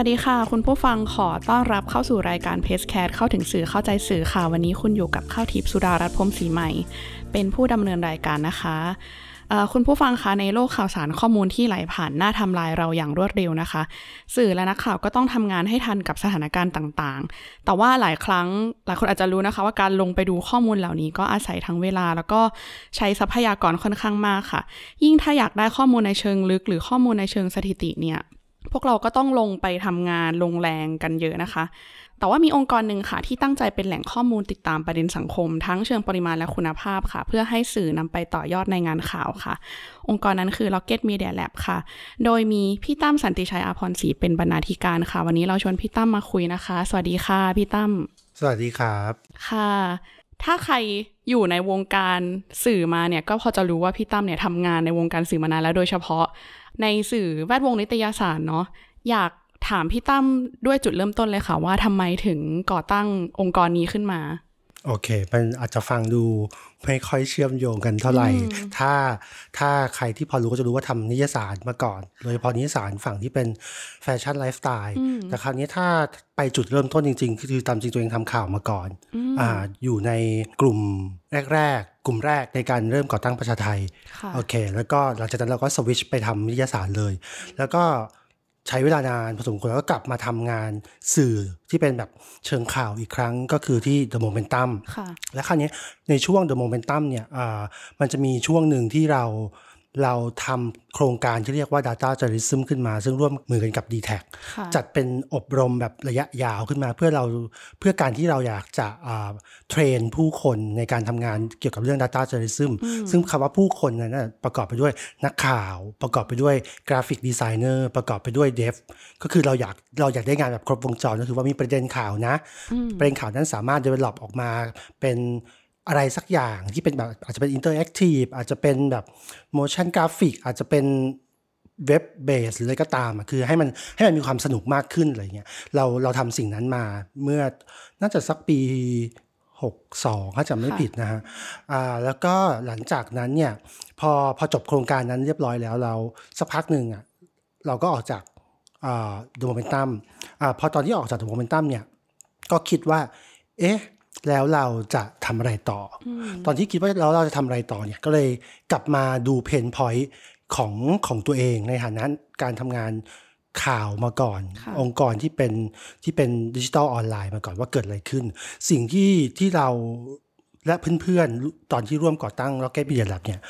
วัสดีค่ะ คุณผู้ฟังขอต้อนรับเข้าสู่รายการเพจแคสเข้าถึงสื่อเข้าใจสื่อค่ะ วันนี้คุณอยู่กับข้าวทิพย์สุดารัตน์พรมศรีใหม่ เป็นผู้ดำเนินรายการนะคะคุณผู้ฟังคะในโลกข่าวสารข้อมูลที่ไหลผ่านหน้าทำลายเราอย่างรวดเร็วนะคะ สื่อและนักข่าวก็ต้องทำงานให้ทันกับสถานการณ์ต่างๆ แต่ว่าหลายครั้งหลายคนอาจจะรู้นะคะว่าการลงไปดูข้อมูลเหล่านี้ก็อาศัยทั้งเวลา แล้วก็ใช้ทรัพยากรค่อนข้างมากค่ะ ยิ่งถ้าอยากได้ข้อมูลในเชิงลึก หรือข้อมูลในเชิงสถิติเนี่ย พวกเราก็ต้องลงไปทำงานลงแรงกันเยอะนะคะ แต่ว่ามีองค์กรหนึ่งค่ะ ที่ตั้งใจเป็นแหล่งข้อมูลติดตามประเด็นสังคม ทั้งเชิงปริมาณและคุณภาพค่ะ เพื่อให้สื่อนำไปต่อยอดในงานข่าวค่ะ องค์กรนั้นคือ Rocket Media Lab ค่ะ โดยมีพี่ตั้มสันติชัยอาพรศรีเป็นบรรณาธิการค่ะ วันนี้เราชวนพี่ตั้มมาคุยนะคะ สวัสดีค่ะพี่ตั้ม สวัสดีครับ ค่ะ ถ้าใครอยู่ในวงการสื่อมาเนี่ยก็พอจะรู้ว่าพี่ตั้มเนี่ยทำงานในวงการสื่อมานานแล้วโดยเฉพาะ ในสื่อแวดวงนิตยสารเนาะอยากถามพี่ตั้มด้วยจุดเริ่มต้นเลยค่ะ ว่าทำไมถึงก่อตั้งองค์กรนี้ขึ้นมา โอเค มันอาจจะฟังดูไม่ค่อยเชื่อมโยงกันเท่าไหร่ ถ้าถ้าใครที่พอรู้ก็จะรู้ว่าทำนิยสารมาก่อน โดยเฉพาะนิยสารฝั่งที่เป็นแฟชั่นไลฟ์สไตล์ แต่คราวนี้ถ้าไปจุดเริ่มต้นจริง ๆ คือตามจริงตัวเองทำข่าวมาก่อน อ่า อยู่ในกลุ่มแรกๆ กลุ่มแรกในการเริ่มก่อตั้งประชาไทยค่ะโอเค แล้วก็หลังจากนั้นเราก็สวิตชไปทำนิตยสารเลย แล้วก็ใช้เวลานานพอสมควรแล้วก็กลับมาทำงานสื่อที่เป็นแบบเชิงข่าวอีกครั้งก็คือที่ The Momentum ค่ะและคราวนี้ในช่วง The Momentum เนี่ยอ่ามันจะมีช่วงหนึ่งที่เรา เราทำโครงการที่เรียกว่า Data Journalism ขึ้นมา ซึ่งร่วมมือกันกับ d t แทค่ะจัดเป็นอบรมแบบระยะยาวขึ้นมาเพื่อเราเพื่อการที่เราอยากจะอ่า train ผู้คนในการทำงานเกี่ยวกับเรื่อง Data Journalism ซึ่งคำว่าผู้คนนั้นนะประกอบไปด้วยนักข่าว ประกอบไปด้วย graphic designer ประกอบไปด้วย dev ก็คือเราอยากเราอยากได้งานแบบครบวงจรก็คือว่ามีประเด็นข่าวนะ ประเด็นข่าวนั้นสามารถ develop ออกมาเป็น อะไรสักอย่างที่เป็นแบบอาจจะเป็น interactive อาจจะเป็นแบบ motion graphic อาจจะเป็นเว็บเบสหรืออะไรก็ตามคือให้มันให้มันมีความสนุกมากขึ้นอะไรเงี้ยเราเราทำสิ่งนั้นมาเมื่อน่าจะสักปี 62ถ้าจำไม่ผิดนะฮะอ่าแล้วก็หลังจากนั้นเนี่ยพอพอจบโครงการนั้นเรียบร้อยแล้วเราสักพักหนึ่งอะเราก็ออกจากอ่า The Momentum อ่าพอตอนที่ออกจาก The Momentum เนี่ยก็คิดว่า เอ๊ะ แล้วเราจะทำอะไรต่ออตอนที่คิดว่าแล้วเราจะทำอะไรต่อเนี่ยก็เลยกลับมาดูเพนพอยต์ของของตัวเองในฐานะการทำงานข่าวมาก่อนค่ะองค์กรที่เป็นที่เป็นดิจิทัลออนไลน์มาก่อนว่าเกิดอะไรขึ้น สิ่งที่ที่เราและเพื่อนๆ ตอนที่ร่วมก่อตั้ง Rocket Media Lab เนี่ย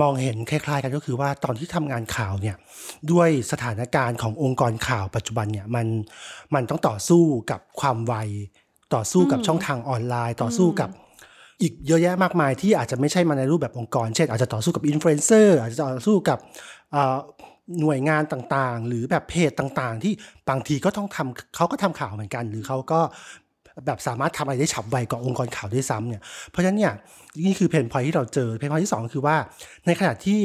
มองเห็นคล้ายๆกันก็คือว่าตอนที่ทำงานข่าวเนี่ยด้วยสถานการณ์ขององค์กรข่าวปัจจุบันเนี่ยมันมันต้องต่อสู้กับความไว ต่อสู้กับช่องทางออนไลน์ ต่อสู้กับอีกเยอะแยะมากมายที่อาจจะไม่ใช่มาในรูปแบบองค์กร เช่น อาจจะต่อสู้กับอินฟลูเอนเซอร์อาจจะต่อสู้กับเอ่อหน่วยงานต่างๆ หรือแบบเพจต่างๆ ที่บางทีก็ต้องทำเขาก็ทำข่าวเหมือนกัน หรือเขาก็แบบสามารถทำอะไรได้ฉับไวกว่าองค์กรข่าวด้วยซ้ำเนี่ยเพราะฉะนั้นเนี่ยนี่คือ pain point ที่เราเจอ pain point ที่สองก็คือว่า ในขณะที่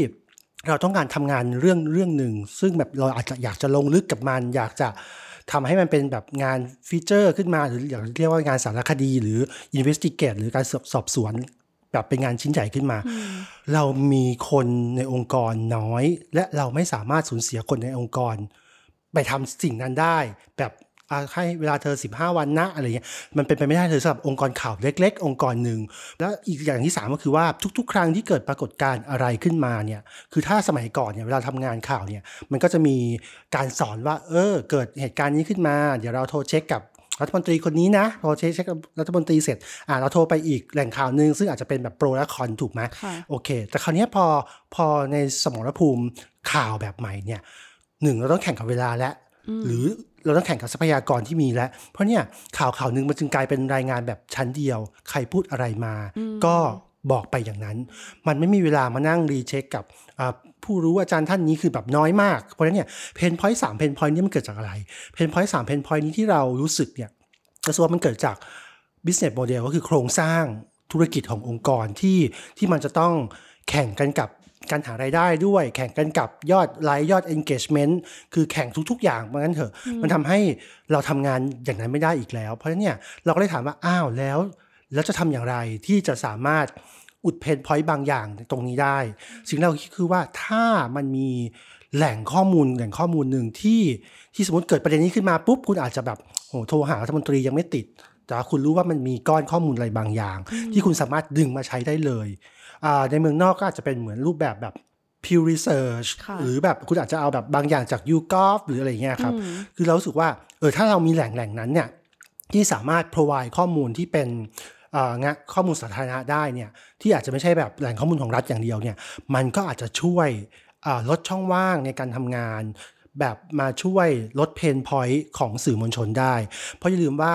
เราต้องการทำงานเรื่องเรื่องหนึ่งซึ่งแบบเราอาจจะอยากจะลงลึกกับมัน อยากจะ ทำให้มันเป็นแบบงานฟีเจอร์ขึ้นมาหรืออยากเรียกว่างานสารคดีหรือ investigate หรือการสอบสอบสวนแบบเป็นงานชิ้นใหญ่ขึ้นมา เรามีคนในองค์กรน้อย และเราไม่สามารถสูญเสียคนในองค์กร ไปทำสิ่งนั้นได้ แบบอะ ให้เวลาเธอ 15 วันนะอะไรเงี้ยมันเป็นไปไม่ได้เลยสำหรับองค์กรข่าวเล็ก ๆ องค์กรหนึ่งแล้วอีกอย่างที่สามก็คือว่าทุก ๆ ครั้งที่เกิดปรากฏการณ์อะไรขึ้นมาเนี่ยคือถ้าสมัยก่อนเนี่ยเวลาทำงานข่าวเนี่ยมันก็จะมีการสอนว่า เออ เกิดเหตุการณ์นี้ขึ้นมา เดี๋ยวเราโทรเช็คกับรัฐมนตรีคนนี้นะโทรเช็คเช็คกับรัฐมนตรีเสร็จอ่าเราโทรไปอีกแหล่งข่าวหนึ่งซึ่งอาจจะเป็นแบบโปรและคอนถูกไหมค่ะโอเค แต่คราวเนี้ยพอพอในสมรภูมิข่าวแบบใหม่เนี่ยหนึ่งเราต้องแข่งกับเวลาแล้วหรือ เราต้องแข่งกับทรัพยากรที่มีแล้ว เพราะเนี่ยข่าวข่าวหนึ่งมันจึงกลายเป็นรายงานแบบชั้นเดียว ใครพูดอะไรมา ก็บอกไปอย่างนั้น มันไม่มีเวลามานั่ง recheck กับผู้รู้อาจารย์ท่านนี้คือแบบน้อยมาก เพราะฉะนั้นเนี่ย pain point สาม pain point นี้มันเกิดจากอะไร pain point สาม pain point นี้ที่เรารู้สึกเนี่ยกระทรวงมันเกิดจาก business model ก็คือโครงสร้างธุรกิจขององค์กรที่ที่มันจะต้องแข่งกันกับ การหารายได้ด้วย แข่งกันกับยอดไลค์ยอด engagement คือแข่งทุก ๆ อย่างเพราะงั้นเถอะ มันทำให้เราทำงานอย่างนั้นไม่ได้อีกแล้ว เพราะฉะนั้นเนี่ยเราก็เลยถามว่าอ้าวแล้วแล้วจะทำอย่างไรที่จะสามารถอุดเพนพอยต์บางอย่างตรงนี้ได้ สิ่งเราคิดคือว่าถ้ามันมีแหล่งข้อมูลแหล่งข้อมูลหนึ่งที่ที่สมมติเกิดประเด็นนี้ขึ้นมาปุ๊บคุณอาจจะแบบโหโทรหารัฐมนตรียังไม่ติด แต่คุณรู้ว่ามันมีก้อนข้อมูลอะไรบางอย่าง ที่คุณสามารถดึงมาใช้ได้เลยในเมืองนอกก็อาจจะเป็นเหมือนรูปแบบแบบ Pew Research หรือแบบคุณอาจจะเอาแบบบางอย่างจาก YouGov หรืออะไรเงี้ยครับ คือเราสึกว่าเออถ้าเรามีแหล่งแหล่งนั้นเนี่ยที่สามารถ provide ข้อมูลที่เป็นงะข้อมูลสาธารณะได้เนี่ยที่อาจจะไม่ใช่แบบแหล่งข้อมูลของรัฐอย่างเดียวเนี่ยมันก็อาจจะช่วยลดช่องว่างในการทำงาน แบบมาช่วยลดเพนพอยต์ของสื่อมวลชนได้ เพราะอย่าลืมว่า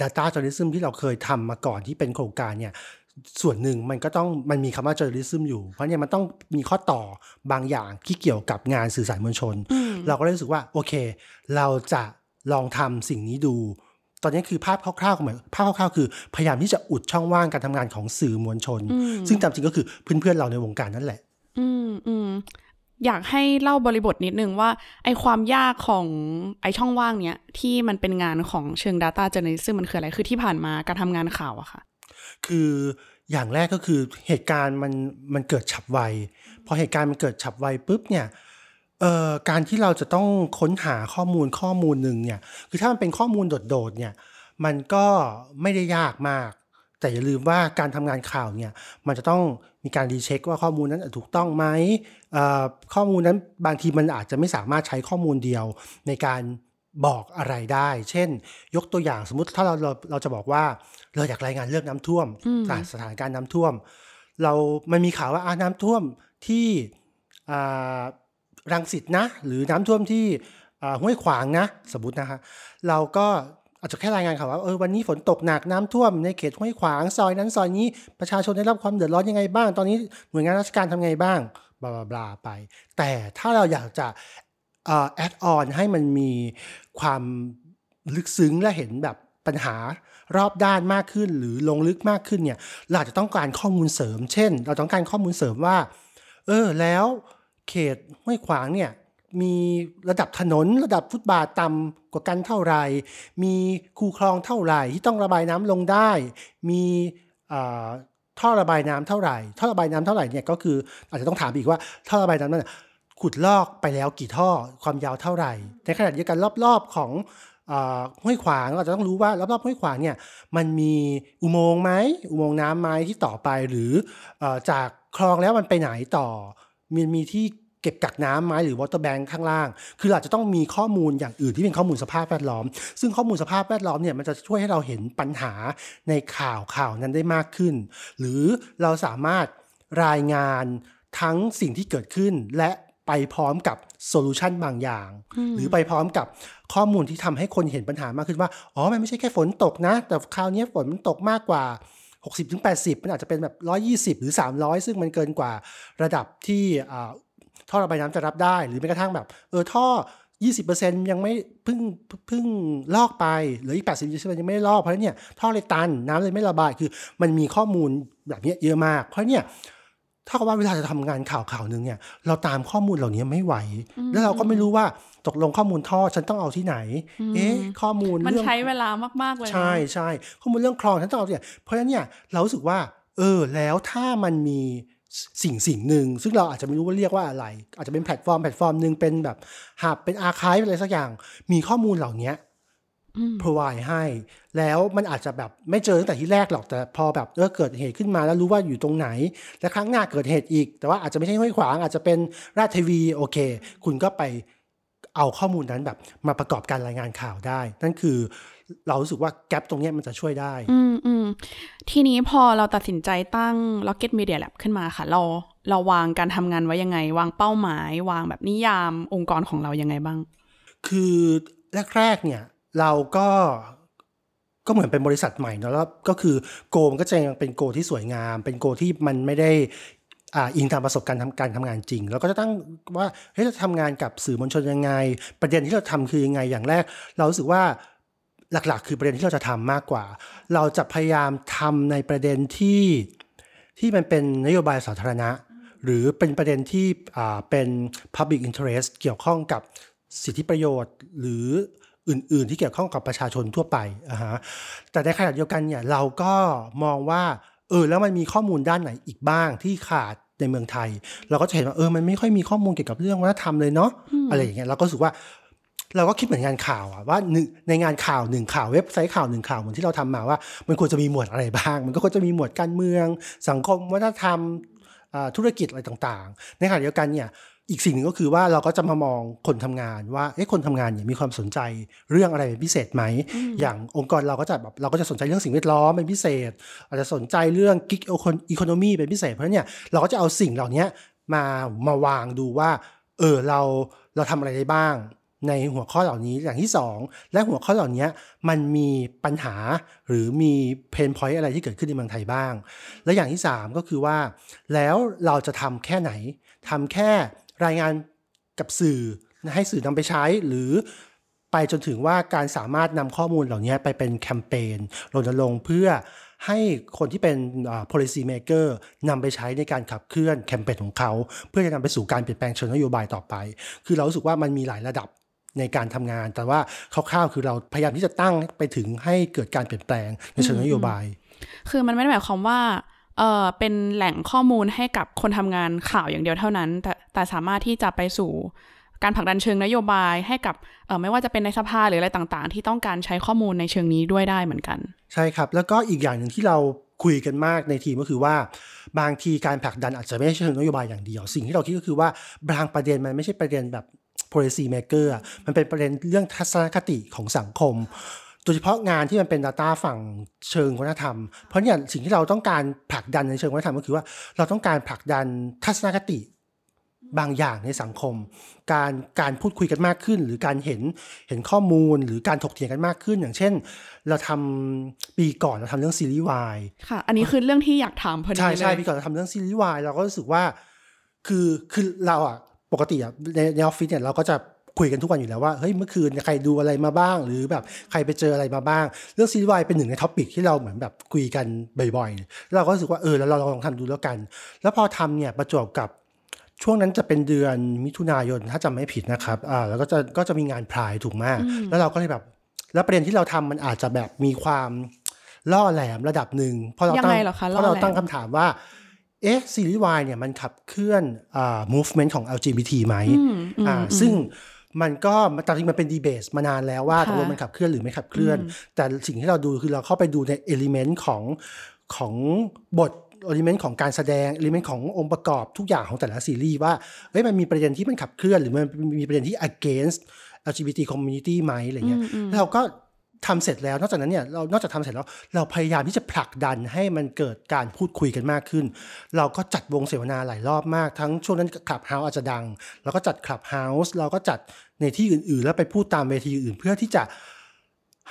data journalism ที่เราเคยทำมาก่อนที่เป็นโครงการเนี่ยส่วนหนึ่งมันก็ต้องมันมีคำว่า journalism อยู่ เพราะเนี่ยมันต้องมีข้อต่อบางอย่างที่เกี่ยวกับงานสื่อสารมวลชน เราก็เลยรู้สึกว่าโอเค เราจะลองทำสิ่งนี้ดู ตอนนี้คือภาพคร่าวๆเหมือนภาพคร่าวๆคือพยายามที่จะอุดช่องว่างการทำงานของสื่อมวลชน ซึ่งตามจริงก็คือเพื่อนๆเราในวงการนั่นแหละ อืมอืม อยากให้เล่าบริบทนิดนึงว่า ไอความยากของไอช่องว่างเนี้ย ที่มันเป็นงานของเชิง Data Journalism มันคืออะไร คือที่ผ่านมาการทำงานข่าวอะค่ะ คืออย่างแรกก็คือเหตุการณ์มันมันเกิดฉับไว พอเหตุการณ์มันเกิดฉับไวปุ๊บเนี่ยเอ่อการที่เราจะต้องค้นหาข้อมูลข้อมูลหนึ่งเนี่ย คือถ้ามันเป็นข้อมูลโดดๆเนี่ย มันก็ไม่ได้ยากมาก แต่อย่าลืมว่าการทำงานข่าวเนี่ยมันจะต้องมีการรีเช็คว่าข้อมูลนั้นถูกต้องไหมข้อมูลนั้นบางทีมันอาจจะไม่สามารถใช้ข้อมูลเดียวในการบอกอะไรได้ เช่น ยกตัวอย่างสมมติถ้าเราเราเราจะบอกว่าเราอยากรายงานเรื่องน้ำท่วมสถานการณ์น้ำท่วม เรามันมีข่าวว่าน้ำท่วมที่รังสิตนะ หรือน้ำท่วมที่ห้วยขวางนะ สมมตินะคะเราก็ อาจจะแค่รายงานข่าวว่าเออวันนี้ฝนตกหนักน้ำท่วมในเขตห้วยขวางซอยนั้นซอยนี้ประชาชนได้รับความเดือดร้อนยังไงบ้าง ตอนนี้หน่วยงานราชการทำไงบ้างบลาบลาไป แต่ถ้าเราอยากจะแอดออนให้มันมีความลึกซึ้งและเห็นแบบปัญหารอบด้านมากขึ้น หรือลงลึกมากขึ้นเนี่ยเราจะต้องการข้อมูลเสริม เช่น เราต้องการข้อมูลเสริมว่า เออแล้วเขตห้วยขวางเนี่ย มีระดับถนนระดับฟุตบาทต่ำกว่ากันเท่าไหร่ มีคูคลองเท่าไหร่ที่ต้องระบายน้ำลงได้ มีท่อระบายน้ำเท่าไหร่ ท่อระบายน้ำเท่าไหร่เนี่ยก็คืออาจจะต้องถามอีกว่าท่อระบายน้ำนั้นขุดลอกไปแล้วกี่ท่อความยาวเท่าไหร่ ในขณะเดียวกันรอบๆของห้วยขวางเราจะต้องรู้ว่ารอบๆห้วยขวางเนี่ยมันมีอุโมงค์ไหมอุโมงค์น้ำไหมที่ต่อไปหรือจากคลองแล้วมันไปไหนต่อ มีมีที่ เก็บกักน้ำไหมหรือวอเตอร์แบงค์ข้างล่าง คือเราจะต้องมีข้อมูลอย่างอื่นที่เป็นข้อมูลสภาพแวดล้อม ซึ่งข้อมูลสภาพแวดล้อมเนี่ยมันจะช่วยให้เราเห็นปัญหาในข่าวข่าวนั้นได้มากขึ้น หรือเราสามารถรายงานทั้งสิ่งที่เกิดขึ้นและไปพร้อมกับโซลูชันบางอย่าง หรือไปพร้อมกับข้อมูลที่ทำให้คนเห็นปัญหามากขึ้นว่า อ๋อ มันไม่ใช่แค่ฝนตกนะ แต่คราวนี้ฝนมันตกมากกว่า 60-80 มันอาจจะเป็นแบบ 120 หรือ 300 ซึ่งมันเกินกว่าระดับที่ ท่อระบายน้ำจะรับได้ หรือแม้กระทั่งแบบ เออท่อ 20%ยังไม่เพิ่งเพิ่งลอกไปหรืออีก 80%ยังไม่ได้ลอกเพราะเนี่ยท่อเลยตันน้ำเลยไม่ระบายคือมันมีข้อมูลแบบนี้เยอะมาก เพราะเนี่ยถ้ากับว่าเวลาจะทำงานข่าวข่าวหนึ่งเนี่ยเราตามข้อมูลเหล่านี้ไม่ไหว แล้วเราก็ไม่รู้ว่าตกลงข้อมูลท่อฉันต้องเอาที่ไหน เอ๊ะข้อมูลมันใช้เวลามากๆเลยใช่ใช่ข้อมูลเรื่องคลองฉันต้องเอาเนี่ยเพราะฉะนั้นเนี่ยเรารู้สึกว่า เออแล้วถ้ามันมี สิ่งสิ่งหนึ่งซึ่งเราอาจจะไม่รู้ว่าเรียกว่าอะไร อาจจะเป็นแพลตฟอร์มแพลตฟอร์มหนึ่งเป็นแบบหับเป็นอาร์คายอะไรสักอย่าง มีข้อมูลเหล่านี้ provide ให้ แล้วมันอาจจะแบบไม่เจอตั้งแต่ที่แรกหรอกแต่พอแบบเออเกิดเหตุขึ้นมาแล้วรู้ว่าอยู่ตรงไหน และครั้งหน้าเกิดเหตุอีก แต่ว่าอาจจะไม่ใช่ห้วยขวางอาจจะเป็นราชทีวีโอเค คุณก็ไป เอาข้อมูลนั้นแบบมาประกอบการรายงานข่าวได้ นั่นคือเรารู้สึกว่าแกลบตรงนี้มันจะช่วยได้ อืมอืมทีนี้พอเราตัดสินใจตั้ง Rocket Media Lab ขึ้นมาค่ะ เราเราวางการทำงานไว้ยังไง วางเป้าหมาย วางแบบนิยามองค์กรของเรายังไงบ้าง คือแรกๆเนี่ย เราก็ก็เหมือนเป็นบริษัทใหม่เนาะแล้วก็คือโกมันก็จะยังเป็นโกที่สวยงาม เป็นโกที่มันไม่ได้ อ่าอิงตามประสบการณ์ทำการทำงานจริง แล้วก็จะตั้งว่าเฮ้ยเราทำงานกับสื่อมวลชนยังไง ประเด็นที่เราทำคือยังไงอย่างแรก เรารู้สึกว่าหลักๆ คือประเด็นที่เราจะทำมากกว่า เราจะพยายามทำในประเด็นที่ที่มันเป็นนโยบายสาธารณะ หรือเป็นประเด็นที่อ่าเป็น public interest เกี่ยวข้องกับสิทธิประโยชน์ หรืออื่น ๆ ที่เกี่ยวข้องกับประชาชนทั่วไปอ่าฮะแต่ในขณะเดียวกันเนี่ยเราก็มองว่า เออแล้วมันมีข้อมูลด้านไหนอีกบ้างที่ขาดในเมืองไทย เราก็จะเห็นว่าเออมันไม่ค่อยมีข้อมูลเกี่ยวกับเรื่องวัฒนธรรมเลยเนาะอะไรอย่างเงี้ยเราก็รู้สึกว่าเราก็คิดเหมือนงานข่าวอะว่าหนึ่งในงานข่าวหนึ่งข่าวเว็บไซต์ข่าวหนึ่งข่าวเหมือนที่เราทำมาว่า มันควรจะมีหมวดอะไรบ้าง มันก็ควรจะมีหมวดการเมือง สังคมวัฒนธรรมอ่าธุรกิจอะไรต่างๆ ในขณะเดียวกันเนี่ย อีกสิ่งหนึ่งก็คือว่าเราก็จะมามองคนทำงานว่าเอ๊ะคนทำงานเนี่ยมีความสนใจเรื่องอะไรเป็นพิเศษไหม อย่างองค์กรเราก็จะแบบเราก็จะสนใจเรื่องสิ่งแวดล้อมเป็นพิเศษ อาจจะสนใจเรื่องกิ๊กอีโคโนมีเป็นพิเศษ เพราะฉะนั้นเนี่ยเราก็จะเอาสิ่งเหล่านี้มามาวางดูว่าเออเราเราทำอะไรได้บ้าง ในหัวข้อเหล่านี้อย่างที่สองและหัวข้อเหล่านี้มันมีปัญหาหรือมีเพนพอยต์อะไรที่เกิดขึ้นในเมืองไทยบ้าง และอย่างที่สามก็คือว่า แล้วเราจะทำแค่ไหนทำแค่ รายงานกับสื่อให้สื่อนำไปใช้หรือไปจนถึงว่าการสามารถนำข้อมูลเหล่านี้ไปเป็นแคมเปญรณรงค์เพื่อให้คนที่เป็น policy maker นำไปใช้ในการขับเคลื่อนแคมเปญของเขา เพื่อจะนำไปสู่การเปลี่ยนแปลงเชิงนโยบายต่อไป คือเราสึกว่ามันมีหลายระดับในการทำงาน แต่ว่าคร่าวๆคือเราพยายามที่จะตั้งไปถึงให้เกิดการเปลี่ยนแปลงในเชิงนโยบาย คือมันไม่ได้หมายความว่า เอ่อเป็นแหล่งข้อมูลให้กับคนทำงานข่าวอย่างเดียวเท่านั้น แต่แต่สามารถที่จะไปสู่การผลักดันเชิงนโยบายให้กับเออไม่ว่าจะเป็นในสภาหรืออะไรต่างๆ ที่ต้องการใช้ข้อมูลในเชิงนี้ด้วยได้เหมือนกัน ใช่ครับ แล้วก็อีกอย่างหนึ่งที่เราคุยกันมากในทีมก็คือว่า บางทีการผลักดันอาจจะไม่ใช่เชิงนโยบายอย่างเดียว สิ่งที่เราคิดก็คือว่าบางประเด็นมันไม่ใช่ประเด็นแบบ policy maker มันเป็นประเด็นเรื่องทัศนคติของสังคม ยเฉพาะงานที่มันเป็น Data ฝั่งเชิงวัฒนธรรม เพราะเนี่ยสิ่งที่เราต้องการผลักดันในเชิงวัฒนธรรมก็คือว่าเราต้องการผลักดันทัศนคติบางอย่างในสังคม การการพูดคุยกันมากขึ้น หรือการเห็นเห็นข้อมูลหรือการถกเถียงกันมากขึ้น อย่างเช่น เราทำปีก่อนเราทำเรื่องซีรีส์วายค่ะ อันนี้คือเรื่องที่อยากถามพอดีใช่เลยใช่พี่ก่อนเราทำเรื่องซีรีส์วายเราก็รู้สึกว่า คือคือเราอะปกติอะในในออฟฟิศเนี่ยเราก็จะ คุยกันทุกวันอยู่แล้วว่าเฮ้ยเมื่อคืนใครดูอะไรมาบ้าง หรือแบบใครไปเจออะไรมาบ้าง เรื่องซีรีส์วายเป็นหนึ่งใน topic ที่เราเหมือนแบบคุยกันบ่อยๆเราก็รู้สึกว่าเออแล้วเราลองทำดูแล้วกัน แล้วพอทำเนี่ยประจวบกับช่วงนั้นจะเป็นเดือนมิถุนายนถ้าจำไม่ผิดนะครับอ่าแล้วก็จะก็จะมีงาน Pride ถูกมะ แล้วเราก็เลยแบบ แล้วประเด็นที่เราทำมันอาจจะแบบมีความล่อแหลมระดับหนึ่งเพราะเรายังตั้งไงเหรอคะเพราะเราล่อแหลมตั้งคำถามว่าเอ๊ะซีรีส์วายเนี่ยมันขับเคลื่อนอ่า movement ของ LGBT ไหมอืมอืมอ่าอืมซึ่ง มันก็ตอนที่มันเป็นดีเบตมานานแล้วว่าค่ะตกลงมันขับเคลื่อนหรือไม่ขับเคลื่อน แต่สิ่งที่เราดูคือเราเข้าไปดูใน element ของของบท element ของการแสดง element ขององค์ประกอบทุกอย่างของแต่ละซีรีส์ว่าเฮ้ยมันมีประเด็นที่มันขับเคลื่อน หรือมันมีประเด็นที่ against LGBT community ไหมอะไรเงี้ยแล้วเราก็ ทำเสร็จแล้ว นอกจากนั้นเนี่ยเรานอกจากทำเสร็จแล้ว เราพยายามที่จะผลักดันให้มันเกิดการพูดคุยกันมากขึ้น เราก็จัดวงเสวนาหลายรอบมาก ทั้งช่วงนั้น Clubhouse อาจจะดัง เราก็จัด Clubhouse เราก็จัดในที่อื่นๆ แล้วไปพูดตามเวทีอื่นเพื่อที่จะ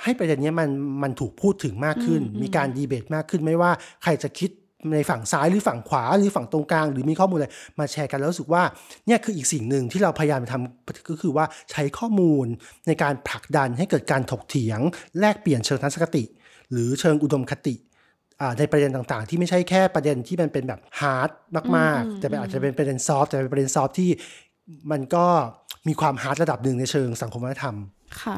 ให้ประเด็นเนี้ยมันมันถูกพูดถึงมากขึ้น มีการดีเบตมากขึ้นไม่ว่าใครจะคิด ในฝั่งซ้ายหรือฝั่งขวาหรือฝั่งตรงกลาง หรือมีข้อมูลอะไรมาแชร์กันแล้วรู้สึกว่าเนี่ยคืออีกสิ่งหนึ่งที่เราพยายามทำก็คือว่าใช้ข้อมูลในการผลักดันให้เกิดการถกเถียง แลกเปลี่ยนเชิงทัศนคติ หรือเชิงอุดมคติอ่าในประเด็นต่างๆ ที่ไม่ใช่แค่ประเด็นที่มันเป็นแบบ hard มากๆ แต่เป็นอาจจะเป็นประเด็น soft แต่เป็นประเด็น soft ที่มันก็มีความ hard ระดับหนึ่งในเชิงสังคมวัฒนธรรมค่ะ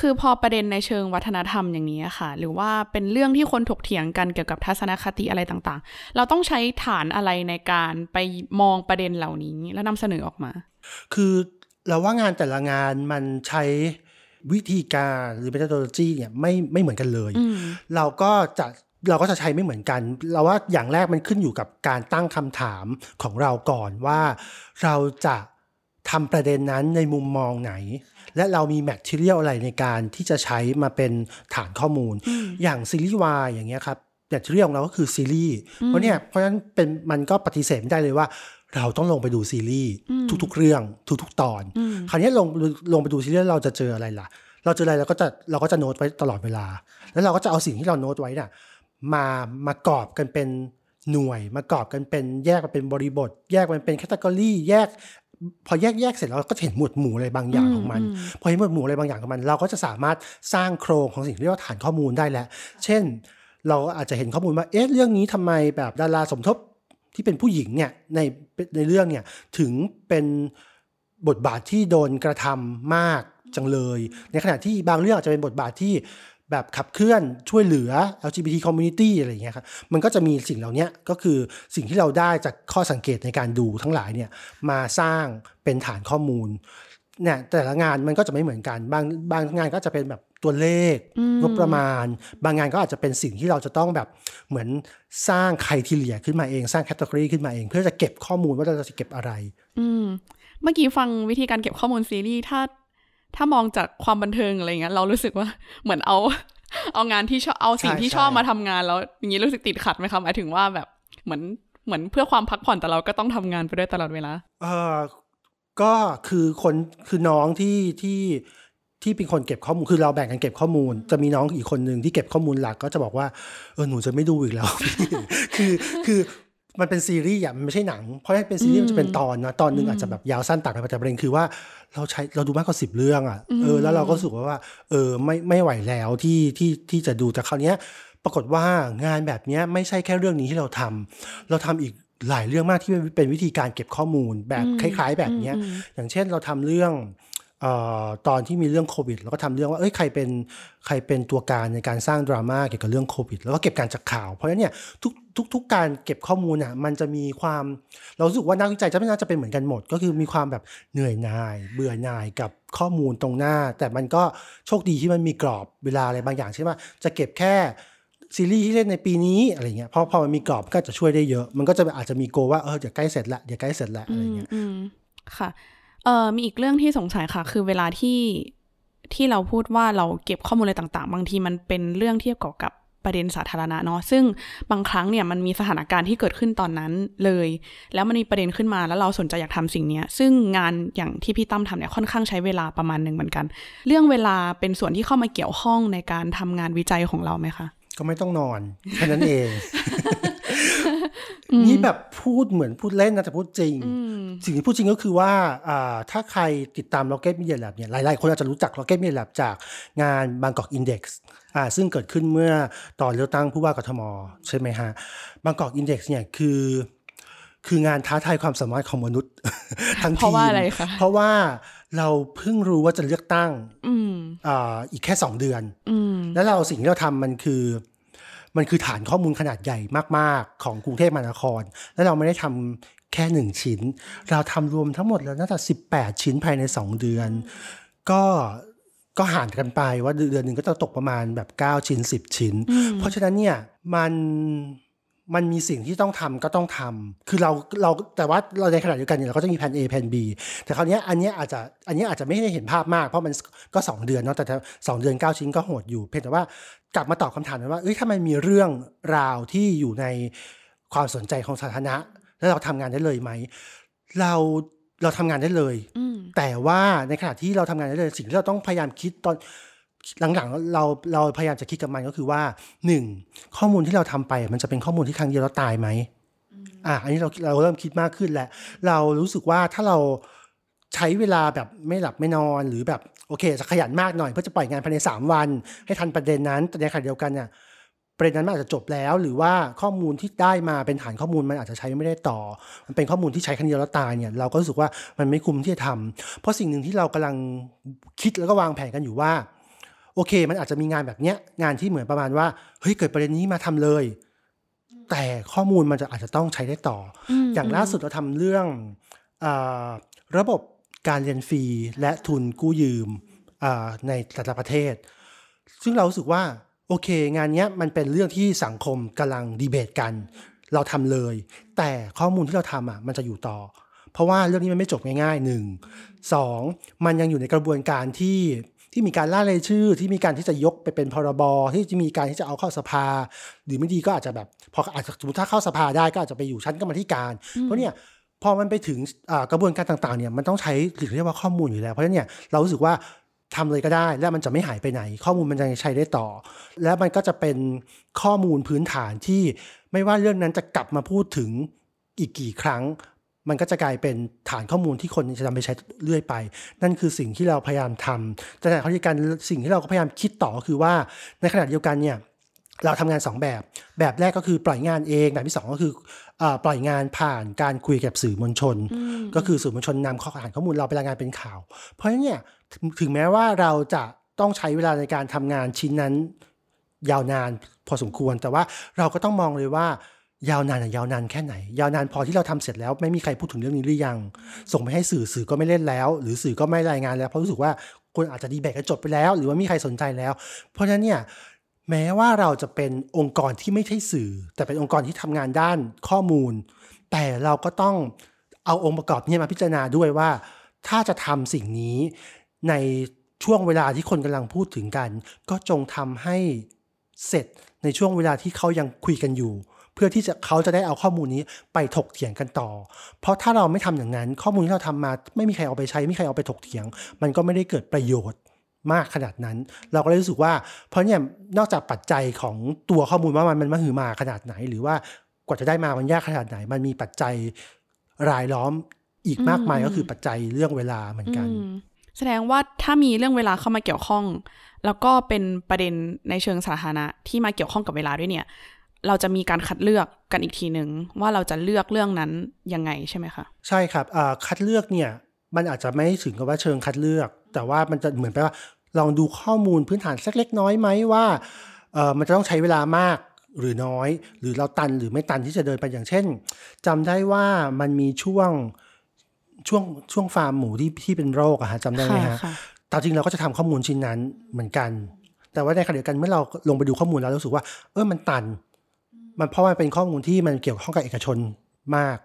คือพอประเด็นในเชิงวัฒนธรรมอย่างนี้อะค่ะ หรือว่าเป็นเรื่องที่คนถกเถียงกันเกี่ยวกับทัศนคติอะไรต่างๆ เราต้องใช้ฐานอะไรในการไปมองประเด็นเหล่านี้ แล้วนำเสนอออกมา คือเราว่างานแต่ละงานมันใช้วิธีการหรือ methodology เนี่ยไม่ไม่เหมือนกันเลย เราก็จะเราก็จะใช้ไม่เหมือนกัน เราว่าอย่างแรกมันขึ้นอยู่กับการตั้งคำถามของเราก่อนว่า เราจะทำประเด็นนั้นในมุมมองไหน และเรามี material อะไรในการที่จะใช้มาเป็นฐานข้อมูล อย่างซีรีส์วายอย่างเงี้ยครับ material ของเราก็คือซีรีส์เพราะเนี่ยเพราะฉะนั้นเป็นมันก็ปฏิเสธไม่ได้เลยว่าเราต้องลงไปดูซีรีส์ทุก ๆ เรื่องทุก ๆ ตอน คราวนี้ลงลงไปดูซีรีส์แล้วเราจะเจออะไรล่ะ เราเจออะไรเราก็จะเราก็จะโน้ตไว้ตลอดเวลา แล้วเราก็จะเอาสิ่งที่เราโน้ตไว้น่ะมามากรอบกันเป็นหน่วย มากรอบกันเป็นแยกมันเป็นบริบท แยกมันเป็นแคตตากรีแยก พอแยกแยกเสร็จเราก็จะเห็นหมวดหมู่อะไรบางอย่างของมัน พอเห็นหมวดหมู่อะไรบางอย่างของมัน เราก็จะสามารถสร้างโครงของสิ่งที่เรียกว่าฐานข้อมูลได้แล้ว เช่น เราอาจจะเห็นข้อมูลว่าเอ๊ะเรื่องนี้ทำไมแบบดาราสมทบที่เป็นผู้หญิงเนี่ยในในเรื่องเนี่ยถึงเป็นบทบาทที่โดนกระทำมากจังเลย ในขณะที่บางเรื่องอาจจะเป็นบทบาทที่ แบบขับเคลื่อนช่วยเหลือ LGBT community อะไรอย่างเงี้ยครับมันก็จะมีสิ่งเหล่านี้ก็คือสิ่งที่เราได้จากข้อสังเกตในการดูทั้งหลายเนี่ยมาสร้างเป็นฐานข้อมูลเนี่ยแต่ละงานมันก็จะไม่เหมือนกัน บางบางงานก็จะเป็นแบบตัวเลขงบประมาณ บางงานก็อาจจะเป็นสิ่งที่เราจะต้องแบบเหมือนสร้างใครทีเลียขึ้นมาเองสร้างแคตตากรีขึ้นมาเอง เพื่อจะเก็บข้อมูลว่าเราจะเก็บอะไร อืมเมื่อกี้ฟังวิธีการเก็บข้อมูลซีรีส์ถ้า ถ้ามองจากความบันเทิงอะไรเงี้ยเรารู้สึกว่าเหมือนเอา เอางานที่ชอบเอาสิ่งที่ชอบมาทำงานแล้วอย่างนี้รู้สึกติดขัดไหมคะหมายถึงว่าแบบเหมือนเหมือนเพื่อความพักผ่อนแต่เราก็ต้องทำงานไปด้วยตลอดเวลาเออก็คือคนคือน้องที่ที่ที่เป็นคนเก็บข้อมูลคือเราแบ่งกันเก็บข้อมูล จะมีน้องอีกคนหนึ่งที่เก็บข้อมูลหลักก็จะบอกว่าเออหนูจะไม่ดูอีกแล้ว คือคือ มันเป็นซีรีส์อะมันไม่ใช่หนัง เพราะถ้าเป็นซีรีส์มันจะเป็นตอนนะตอนหนึ่งอาจจะแบบยาวสั้นต่างกันไปแต่ประเด็นคือว่าเราใช้เราดูมากกว่าสิบเรื่องอะเออแล้วเราก็รู้สึกว่าเออไม่ไม่ไหวแล้วที่ที่ที่จะดูแต่คราวเนี้ย ปรากฏว่างานแบบนี้ไม่ใช่แค่เรื่องนี้ที่เราทำเราทำอีกหลายเรื่องมากที่เป็นวิธีการเก็บข้อมูลแบบคล้าย ๆ แบบนี้อย่างเช่นเราทำเรื่องออตอนที่มีเรื่องโควิดเราก็ทำเรื่องว่าเอ้ยใครเป็นใครเป็นตัวการในการสร้างดราม่าเกี่ยวกับเรื่องโควิด แล้วก็เก็บการจากข่าว เพราะฉะนั้นเนี่ยทุก ทุกทุกการเก็บข้อมูลอะมันจะมีความเราสึกว่านักวิจัยจะไม่น่าจะเป็นเหมือนกันหมด ก็คือมีความแบบเหนื่อยหน่าย เบื่อหน่ายกับข้อมูลตรงหน้า แต่มันก็โชคดีที่มันมีกรอบเวลาอะไรบางอย่างใช่ไหมจะเก็บแค่ซีรีส์ที่เล่นในปีนี้อะไรเงี้ยพอพอมันมีกรอบก็จะช่วยได้เยอะ มันก็จะอาจจะมีโกว่าเออเดี๋ยวใกล้เสร็จละเดี๋ยวใกล้เสร็จละอะไรเงี้ยอืมค่ะเอ่อมีอีกเรื่องที่สงสัยค่ะ คือเวลาที่ที่เราพูดว่าเราเก็บข้อมูลอะไรต่าง ๆ บางทีมันเป็นเรื่องที่เกี่ยวกับ ประเด็นสาธารณะเนาะซึ่งบางครั้งเนี่ยมันมีสถานการณ์ที่เกิดขึ้นตอนนั้นเลย แล้วมันมีประเด็นขึ้นมาแล้วเราสนใจอยากทำสิ่งเนี้ยซึ่งงานอย่างที่พี่ตั้มทำเนี่ยค่อนข้างใช้เวลาประมาณหนึ่งเหมือนกัน เรื่องเวลาเป็นส่วนที่เข้ามาเกี่ยวข้องในการทำงานวิจัยของเราไหมคะก็ไม่ต้องนอนแค่นั้นเองนี่แบบพูดเหมือนพูดเล่นนะแต่พูดจริง สิ่งที่พูดจริงก็คือว่าถ้าใครติดตาม Rocket Media Lab เนี่ยหลายๆ คนอาจจะรู้จัก Rocket Media Lab จากงาน Bangkok Index อ่าซึ่งเกิดขึ้นเมื่อตอนเลือกตั้งผู้ว่ากทมใช่ไหมฮะ Bangkok Index เนี่ยคือคืองานท้าทายความสามารถของมนุษย์ ทั้งทีมเพราะว่าอะไรคะเพราะว่าเราเพิ่งรู้ว่าจะเลือกตั้งอืมอ่าอีกแค่สองเดือนอืมแล้วเราสิ่งที่เราทำมันคือ มันคือฐานข้อมูลขนาดใหญ่มาก ๆ ของกรุงเทพมหานคร แล้วเราไม่ได้ทำแค่หนึ่งชิ้น เราทำรวมทั้งหมดแล้วน่าจะสิบแปดชิ้นภายในสองเดือน ก็ ก็หารกันไปว่าเดือนหนึ่งก็จะตกประมาณแบบเก้าชิ้นสิบชิ้น เพราะฉะนั้นเนี่ยมันมันมีสิ่งที่ต้องทำก็ต้องทำคือเราเราแต่ว่าเราในขณะเดียวกันเนี่ยเราก็จะมีแผน A แผน B แต่คราวเนี้ยอันเนี้ยอาจจะอันเนี้ยอาจจะไม่ได้เห็นภาพมาก เพราะมันก็ 2 เดือนเนาะแต่สองเดือน 9 ชิ้นก็โหดอยู่ เพียงแต่ว่ากลับมาตอบคำถามว่าเอ้ยถ้ามันมีเรื่องราวที่อยู่ในความสนใจของสาธารณะ แล้วเราทำงานได้เลยไหม เรา เราทำงานได้เลยอืมแต่ว่าในขณะที่เราทำงานได้เลย สิ่งที่เราต้องพยายามคิดตอนหลังๆเราเราพยายามจะคิดกับมันก็คือว่าหนึ่งข้อมูลที่เราทำไป มันจะเป็นข้อมูลที่ครั้งเดียวแล้วตายไหมอะอันนี้เราเราเริ่มคิดมากขึ้นแล้วเรารู้สึกว่าถ้าเราใช้เวลาแบบไม่หลับไม่นอนหรือแบบโอเคจะขยันมากหน่อยเพื่อจะปล่อยงานภายในสามวัน ให้ทันประเด็นนั้นแต่ในขณะเดียวกันเนี่ย ประเด็นนั้นมันอาจจะจบแล้ว หรือว่าข้อมูลที่ได้มาเป็นฐานข้อมูลมันอาจจะใช้ไม่ได้ต่อ มันเป็นข้อมูลที่ใช้ครั้งเดียวแล้วตายเนี่ยเราก็รู้สึกว่ามันไม่คุ้มที่จะทำเพราะสิ่งหนึ่งที่เรากำลังคิดแล้วก็วางแผนกันอยู่ว่า โอเค มันอาจจะมีงานแบบเนี้ยงานที่เหมือนประมาณว่าเฮ้ยเกิดประเด็นนี้มาทำเลย แต่ข้อมูลมันจะอาจจะต้องใช้ได้ต่ออมอย่างล่าสุดเราทำเรื่องอาระบบการเรียนฟรีและทุนกู้ยืมอ่าในแต่ละประเทศ ซึ่งเรารู้สึกว่า โอเค งานเนี้ยมันเป็นเรื่องที่สังคมกำลังดีเบตกัน เราทำเลย แต่ข้อมูลที่เราทำอะมันจะอยู่ต่อ เพราะว่าเรื่องนี้มันไม่จบง่ายๆหนึ่งสองมันยังอยู่ในกระบวนการที่ที่มีการล่ารายชื่อ ที่มีการที่จะยกไปเป็นพรบที่จะมีการที่จะเอาเข้าสภา หรือไม่ดีก็อาจจะแบบพออาจจะสมมติถ้าเข้าสภาได้ก็อาจจะไปอยู่ชั้นกรรมาธิการ เพราะเนี่ยพอมันไปถึงอ่ากระบวนการต่างๆเนี่ยมันต้องใช้สิ่งที่เรียกว่าข้อมูลอยู่แล้ว เพราะฉะนั้นเนี่ยเรารู้สึกว่า ทำเลยก็ได้ แล้วมันจะไม่หายไปไหน ข้อมูลมันยังใช้ได้ต่อ แล้วมันก็จะเป็นข้อมูลพื้นฐานที่ไม่ว่าเรื่องนั้นจะกลับมาพูดถึงอีกกี่ครั้ง มันก็จะกลายเป็นฐานข้อมูลที่คนจะนำไปใช้เรื่อยไป นั่นคือสิ่งที่เราพยายามทำแต่ในขณะเดียวกันสิ่งที่เราก็พยายามคิดต่อคือว่าในขณะเดียวกันเนี่ยเราทำงาน 2 แบบ แบบแรกก็คือปล่อยงานเอง แบบที่ 2 ก็คือเออปล่อยงานผ่านการคุยกับสื่อมวลชน ก็คือสื่อมวลชนนำข้อฐานข้อมูลเราไปรายงานเป็นข่าว เพราะฉะนั้นเนี่ย ถึงแม้ว่าเราจะต้องใช้เวลาในการทำงานชิ้นนั้น ยาวนานพอสมควร แต่ว่าเราก็ต้องมองเลยว่ายาวนานอะยาวนานแค่ไหน ยาวนานพอที่เราทำเสร็จแล้ว ไม่มีใครพูดถึงเรื่องนี้หรือยัง ส่งไปให้สื่อสื่อก็ไม่เล่นแล้ว หรือสื่อก็ไม่รายงานแล้วเพราะรู้สึกว่าคนอาจจะดีแบกกันจบไปแล้ว หรือว่ามีใครสนใจแล้ว เพราะฉะนั้นเนี่ยแม้ว่าเราจะเป็นองค์กรที่ไม่ใช่สื่อ แต่เป็นองค์กรที่ทำงานด้านข้อมูล แต่เราก็ต้องเอาองค์ประกอบนี้มาพิจารณาด้วยว่า ถ้าจะทำสิ่งนี้ ในช่วงเวลาที่คนกำลังพูดถึงกัน ก็จงทำให้เสร็จในช่วงเวลาที่เขายังคุยกันอยู่ เพื่อที่จะเขาจะได้เอาข้อมูลนี้ไปถกเถียงกันต่อ เพราะถ้าเราไม่ทำอย่างนั้น ข้อมูลที่เราทำมา ไม่มีใครเอาไปใช้ไม่มีใครเอาไปถกเถียง มันก็ไม่ได้เกิดประโยชน์มากขนาดนั้น เราก็เลยรู้สึกว่า เพราะเนี่ยนอกจากปัจจัยของตัวข้อมูลว่ามันมันมหือมาขนาดไหน หรือว่ากว่าจะได้มามันยากขนาดไหน มันมีปัจจัยรายล้อมอีกมากมายก็คือปัจจัยเรื่องเวลาเหมือนกัน แสดงว่าถ้ามีเรื่องเวลาเข้ามาเกี่ยวข้อง แล้วก็เป็นประเด็นในเชิงสาธารณะที่มาเกี่ยวข้องกับเวลาด้วยเนี่ย เราจะมีการคัดเลือกกันอีกทีหนึ่งว่าเราจะเลือกเรื่องนั้นยังไงใช่ไหมคะ ใช่ครับคัดเลือกเนี่ยมันอาจจะไม่ถึงกับว่าเชิงคัดเลือก แต่ว่ามันจะเหมือนไปว่าลองดูข้อมูลพื้นฐานสักเล็กน้อยไหมว่ามันจะต้องใช้เวลามากหรือน้อย หรือเราตันหรือไม่ตันที่จะเดินไปอย่างเช่นจำได้ว่ามันมีช่วง ช่วงช่วงฟาร์มหมูที่ที่เป็นโรคอะฮะจำได้ไหมฮะค่ะตามจริงเราก็จะทำข้อมูลชิ้นนั้นเหมือนกัน แต่ว่าในขณะเดียวกันเมื่อเราลงไปดูข้อมูลแล้วรู้สึกว่า เออมันตัน มันเพราะมันเป็นข้อมูลที่มันเกี่ยวข้องกับเอกชนมาก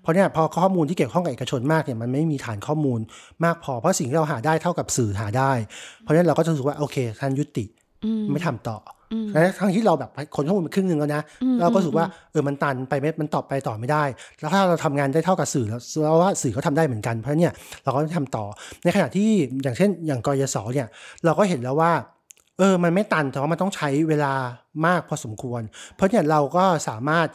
เพราะเนี่ยพอข้อมูลที่เกี่ยวข้องกับเอกชนมากเนี่ยมันไม่มีฐานข้อมูลมากพอเพราะสิ่งที่เราหาได้เท่ากับสื่อหาได้ เพราะฉะนั้นเราก็จะรู้สึกว่าโอเคท่านยุติอืม ไม่ทำต่ออมและทั้งที่เราแบบคนข้อมูลไปครึ่งหนึ่งแล้วนะอืมเราก็รู้สึกว่าเออมันตันไปไม่มันตอบไปต่อไม่ได้ แล้วถ้าเราทำงานได้เท่ากับสื่อแล้วเราว่าสื่อเขาทำได้เหมือนกันเพราะเนี่ยเราก็ต้องทำต่อ ในขณะที่อย่างเช่น อย่างกยศเนี่ยเราก็เห็นแล้วว่าเออ มันไม่ตันแต่ว่ามันต้องใช้เวลามากพอสมควร เพราะเนี่ยเราก็สามารถ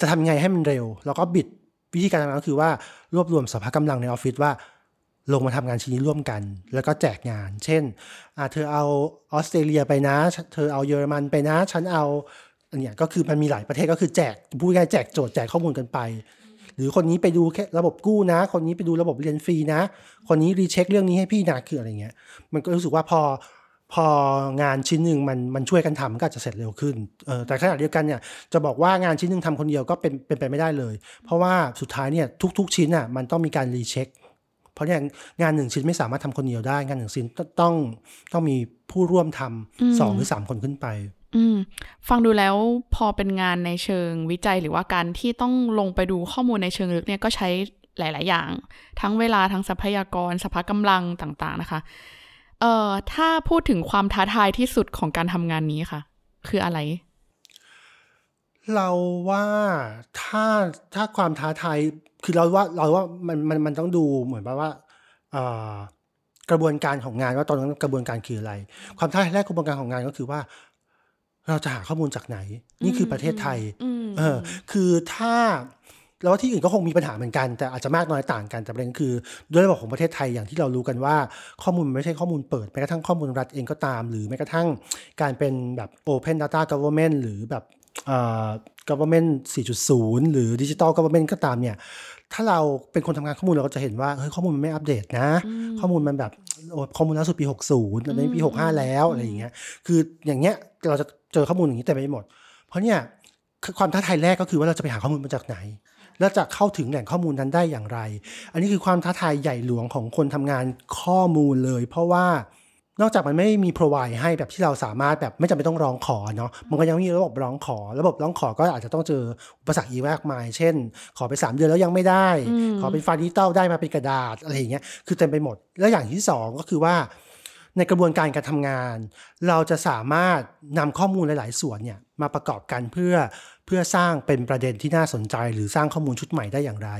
จะทำยังไงให้มันเร็ว แล้วก็บิดวิธีการทำงานก็คือว่ารวบรวมสภาพกำลังในออฟฟิศว่า ลงมาทำงานชิ้นนี้ร่วมกัน แล้วก็แจกงาน เช่นอเธอเอาออสเตรเลียไปนะ เธอเอาเยอรมันไปนะ ฉันเอาอันเนี้ยก็คือมันมีหลายประเทศก็คือแจกพูดง่ายแจกโจทย์แจกข้อมูลกันไป หรือคนนี้ไปดูแค่ระบบกู้นะ คนนี้ไปดูระบบเรียนฟรีนะ คนนี้รีเช็คเรื่องนี้ให้พี่นะคืออะไรเงี้ย มันก็รู้สึกว่าพอพองานชิ้นหนึ่งมันมันช่วยกันทำก็จะเสร็จเร็วขึ้นเออแต่ขณะเดียวกันเนี่ยจะบอกว่างานชิ้นหนึ่งทำคนเดียวก็เป็นเป็นไปไม่ได้เลย เพราะว่าสุดท้ายเนี่ยทุก ๆ ชิ้นอะมันต้องมีการรีเช็ค เพราะเนี่ยงานหนึ่งชิ้นไม่สามารถทำคนเดียวได้ งานหนึ่งชิ้นต้องต้องมีผู้ร่วมทำสองหรือสามคนขึ้นไปอืมฟังดูแล้วพอเป็นงานในเชิงวิจัยหรือว่าการที่ต้องลงไปดูข้อมูลในเชิงลึกเนี่ยก็ใช้หลาย ๆ อย่าง ทั้งเวลาทั้งทรัพยากรสภาพกำลังต่างๆนะคะ เอ่อถ้าพูดถึงความท้าทายที่สุดของการทำงานนี้ค่ะ คืออะไร เราว่าถ้าถ้าความท้าทาย คือเราว่าเราว่ามันมันมันต้องดูเหมือนแบบว่าเอ่อกระบวนการของงานว่าตอนนั้นกระบวนการคืออะไร ความท้าทายแรกกระบวนการของงานก็คือว่า เราจะหาข้อมูลจากไหน นี่คือประเทศไทยอืมเออคือถ้าเราว่าที่อื่นก็คงมีปัญหาเหมือนกัน แต่อาจจะมากน้อยต่างกันแต่ประเด็นคือ ด้วยระบบของประเทศไทยอย่างที่เรารู้กันว่า ข้อมูลมันไม่ใช่ข้อมูลเปิดแม้กระทั่งข้อมูลรัฐเองก็ตาม หรือแม้กระทั่งการเป็นแบบ Open Data Government หรือแบบเอ่อ government 4.0 หรือ Digital Government ก็ตามเนี่ย ถ้าเราเป็นคนทำงานข้อมูลเราก็จะเห็นว่าเฮ้ยข้อมูลมันไม่อัปเดตนะ ข้อมูลมันแบบโอ้ข้อมูลล่าสุดปี 60ตอนนี้ปี 65 แล้วอะไรอย่างเงี้ยคืออย่างเงี้ยเราจะเจอข้อมูลอย่างนี้เต็มไปหมด เพราะเนี่ยความท้าทายแรกก็คือว่าเราจะไปหาข้อมูลมาจากไหน แล้วจะเข้าถึงแหล่งข้อมูลนั้นได้อย่างไร อันนี้คือความท้าทายใหญ่หลวงของคนทำงานข้อมูลเลย เพราะว่า นอกจากมันไม่มี provide ให้แบบที่เราสามารถแบบไม่จำเป็นต้องร้องขอเนาะมันก็ยังมีระบบร้องขอ ระบบร้องขอก็อาจจะต้องเจออุปสรรคอีกมากมาย เช่น ขอไป 3 เดือนแล้วยังไม่ได้ ขอเป็นไฟล์ดิจิตอลได้มาเป็นกระดาษอะไรอย่างเงี้ยคือเต็มไปหมด แล้วอย่างที่สองก็คือว่า ในกระบวนการการทำงาน เราจะสามารถนำข้อมูลหลาย ๆ ส่วนเนี่ยมาประกอบกันเพื่อเพื่อสร้างเป็นประเด็นที่น่าสนใจ หรือสร้างข้อมูลชุดใหม่ได้อย่างไร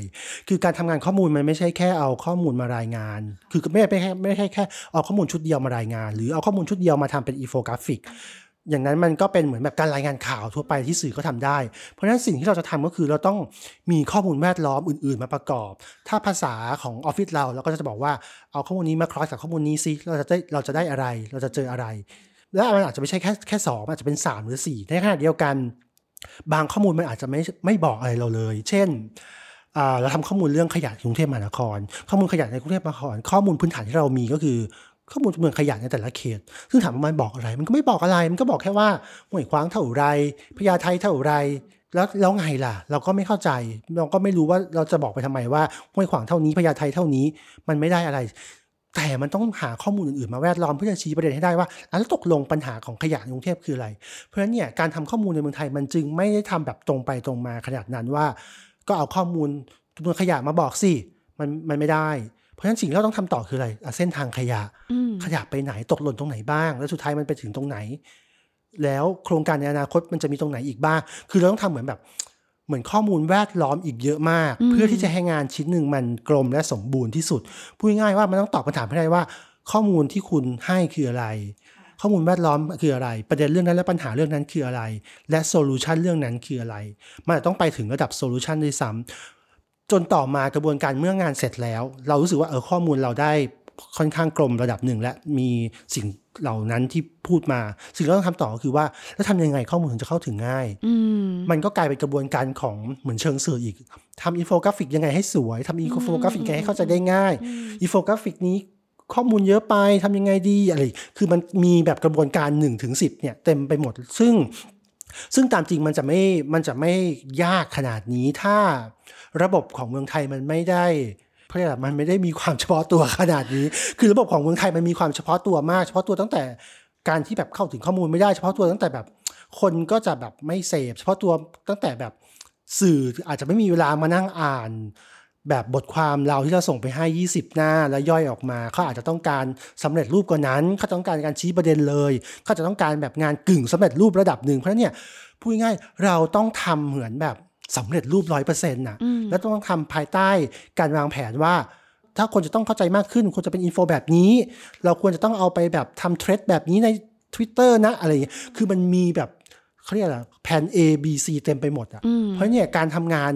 คือการทำงานข้อมูลมันไม่ใช่แค่เอาข้อมูลมารายงาน คือไม่ไม่ไม่ใช่แค่เอาข้อมูลชุดเดียวมารายงาน หรือเอาข้อมูลชุดเดียวมาทำเป็นอีโฟกราฟิก อย่างนั้นมันก็เป็นเหมือนแบบการรายงานข่าวทั่วไปที่สื่อก็ทำได้ เพราะฉะนั้นสิ่งที่เราจะทำก็คือเราต้องมีข้อมูลแวดล้อมอื่น ๆ มาประกอบ ถ้าภาษาของออฟฟิศเราเราก็จะบอกว่าเอาข้อมูลนี้มาคลอสกับข้อมูลนี้ซิเราจะได้เราจะได้อะไร เราจะเจออะไร และมันอาจจะไม่ใช่แค่แค่สองอาจจะเป็นสามหรือสี่ในขณะเดียวกัน บางข้อมูลมันอาจจะไม่ไม่บอกอะไรเราเลย เช่นเราทำข้อมูลเรื่องขยะกรุงเทพมหานคร ข้อมูลขยะในกรุงเทพมหานคร ข้อมูลพื้นฐานที่เรามีก็คือ ข้อมูลเมืองขยะในแต่ละเขต ซึ่งถามมันบอกอะไร มันก็ไม่บอกอะไร มันก็บอกแค่ว่าห้วยขวางเท่าไรพญาไทเท่าไร แล้วแล้วไงล่ะ เราก็ไม่เข้าใจ เราก็ไม่รู้ว่าเราจะบอกไปทำไมว่าห้วยขวางเท่านี้พญาไทเท่านี้ มันไม่ได้อะไร แต่มันต้องหาข้อมูลอื่นๆมาแวดล้อมเพื่อจะชี้ประเด็นให้ได้ว่าแล้วตกลงปัญหาของขยะในกรุงเทพคืออะไร เพราะฉะนั้นเนี่ยการทำข้อมูลในเมืองไทยมันจึงไม่ได้ทำแบบตรงไปตรงมาขนาดนั้นว่า ก็เอาข้อมูลจำนวนขยะมาบอกสิมันมันไม่ได้ เพราะฉะนั้นสิ่งที่เราต้องทำต่อคืออะไรอะเส้นทางขยะอืมขยะไปไหนตกหล่นตรงไหนบ้าง แล้วสุดท้ายมันไปถึงตรงไหน แล้วโครงการในอนาคตมันจะมีตรงไหนอีกบ้าง คือเราต้องทำเหมือนแบบ เหมือนข้อมูลแวดล้อมอีกเยอะมากอืมเพื่อที่จะให้งานชิ้นหนึ่งมันกลมและสมบูรณ์ที่สุดพูดง่ายๆว่ามันต้องตอบคำถามให้ได้ว่า ข้อมูลที่คุณให้คืออะไร ข้อมูลแวดล้อมคืออะไร ประเด็นเรื่องนั้นและปัญหาเรื่องนั้นคืออะไร และ solution เรื่องนั้นคืออะไรมันอาจจะต้องไปถึงระดับ solution ด้วยซ้ำ จนต่อมากระบวนการเมื่องานเสร็จแล้ว เรารู้สึกว่าเออข้อมูลเราได้ค่อนข้างกลมระดับหนึ่ง และมีสิ่งเหล่านั้นที่พูดมา สิ่งที่เราต้องทำต่อก็คือว่าแล้วทำยังไงข้อมูลถึงจะเข้าถึงง่ายอืมมันก็กลายเป็นกระบวนการของเหมือนเชิงสื่ออีกทำอินโฟกราฟิกยังไงให้สวยทำอินโฟกราฟิกยังไงให้เข้าใจได้ง่ายอินโฟกราฟิกนี้ข้อมูลเยอะไปทำยังไงดีอะไร คือมันมีแบบกระบวนการ1 ถึงสิบเนี่ยเต็มไปหมด ซึ่ง ซึ่งตามจริงมันจะไม่ มันจะไม่ยากขนาดนี้ถ้า ระบบของเมืองไทยมันไม่ได้เพราะอมันไม่ได้มีความเฉพาะตัวขนาดนี้ คือระบบของเมืองไทยมันมีความเฉพาะตัวมาก เฉพาะตัวตั้งแต่การที่แบบเข้าถึงข้อมูลไม่ได้เฉพาะตัวตั้งแต่แบบ คนก็จะแบบไม่เสพเฉพาะตัวตั้งแต่แบบสื่ออาจจะไม่มีเวลามานั่งอ่านแบบบทความเราที่เราส่งไปให้ 20 หน้าแล้วย่อยออกมาเขาอาจจะต้องการสำเร็จรูปกว่านั้นเขาต้องการการชี้ประเด็นเลยเขาจะต้องการแบบงานกึ่งสำเร็จรูประดับหนึ่งเพราะนั้นเนี่ยพูดง่ายเราต้องทำเหมือนแบบ สำเร็จรูปร้อยเปอร์เซ็นต์น่ะอืมแล้วต้องทำภายใต้การวางแผนว่า ถ้าคนจะต้องเข้าใจมากขึ้นควรจะเป็นอินโฟแบบนี้ เราควรจะต้องเอาไปแบบทำเทรดแบบนี้ใน Twitter นะอะไรอย่างเงี้ยคือมันมีแบบเขาเรียกอะไรแผน A B C เต็มไปหมดอะอืมเพราะเนี่ยการทำงาน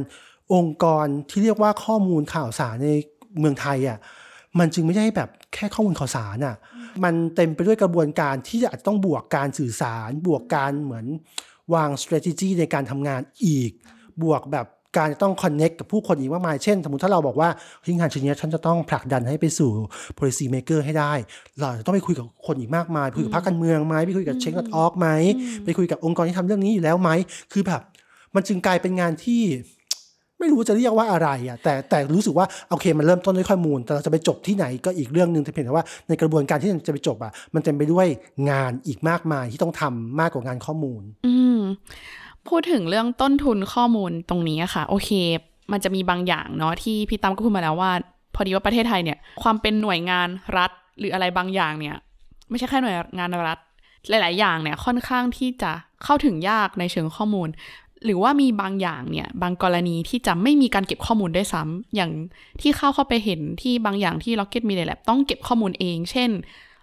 องค์กรที่เรียกว่าข้อมูลข่าวสารในเมืองไทยอะมันจึงไม่ใช่แบบแค่ข้อมูลข่าวสารอะ มันเต็มไปด้วยกระบวนการที่อาจจะต้องบวกการสื่อสาร บวกการเหมือนวาง strategy ในการทำงานอีก บวกแบบการจะต้อง connect กับผู้คนอีกมากมาย เช่น สมมติถ้าเราบอกว่าเฮ้ยงานชิ้นเนี้ยฉันจะต้องผลักดันให้ไปสู่ policy maker ให้ได้ เราจะต้องไปคุยกับคนอีกมากมายคุยกับพรรคการเมืองไหมไปคุยกับ change org ไหมไปคุยกับองค์กรที่ทำเรื่องนี้อยู่แล้วไหมคือแบบมันจึงกลายเป็นงานที่ ไม่รู้จะเรียกว่าอะไรอะแต่แต่รู้สึกว่าโอเคมันเริ่มต้นด้วยข้อมูล แต่เราจะไปจบที่ไหนก็อีกเรื่องหนึ่งแต่เพียงแต่ว่าในกระบวนการที่จะไปจบอะมันเต็มไปด้วยงานอีกมากมายที่ต้องทำมากกว่างานข้อมูล อืม พูดถึงเรื่องต้นทุนข้อมูลตรงนี้ค่ะ โอเค มันจะมีบางอย่างเนาะที่พี่ตั้มก็พูดมาแล้วว่า พอดีว่าประเทศไทยเนี่ย ความเป็นหน่วยงานรัฐหรืออะไรบางอย่างเนี่ย ไม่ใช่แค่หน่วยงานรัฐ หลาย ๆ อย่างเนี่ยค่อนข้างที่จะเข้าถึงยากในเชิงข้อมูล หรือว่ามีบางอย่างเนี่ย บางกรณีที่จะไม่มีการเก็บข้อมูลได้ซ้ำอย่างที่เข้าเข้าไปเห็นที่บางอย่างที่ Rocket Media Lab ต้องเก็บข้อมูลเอง เช่น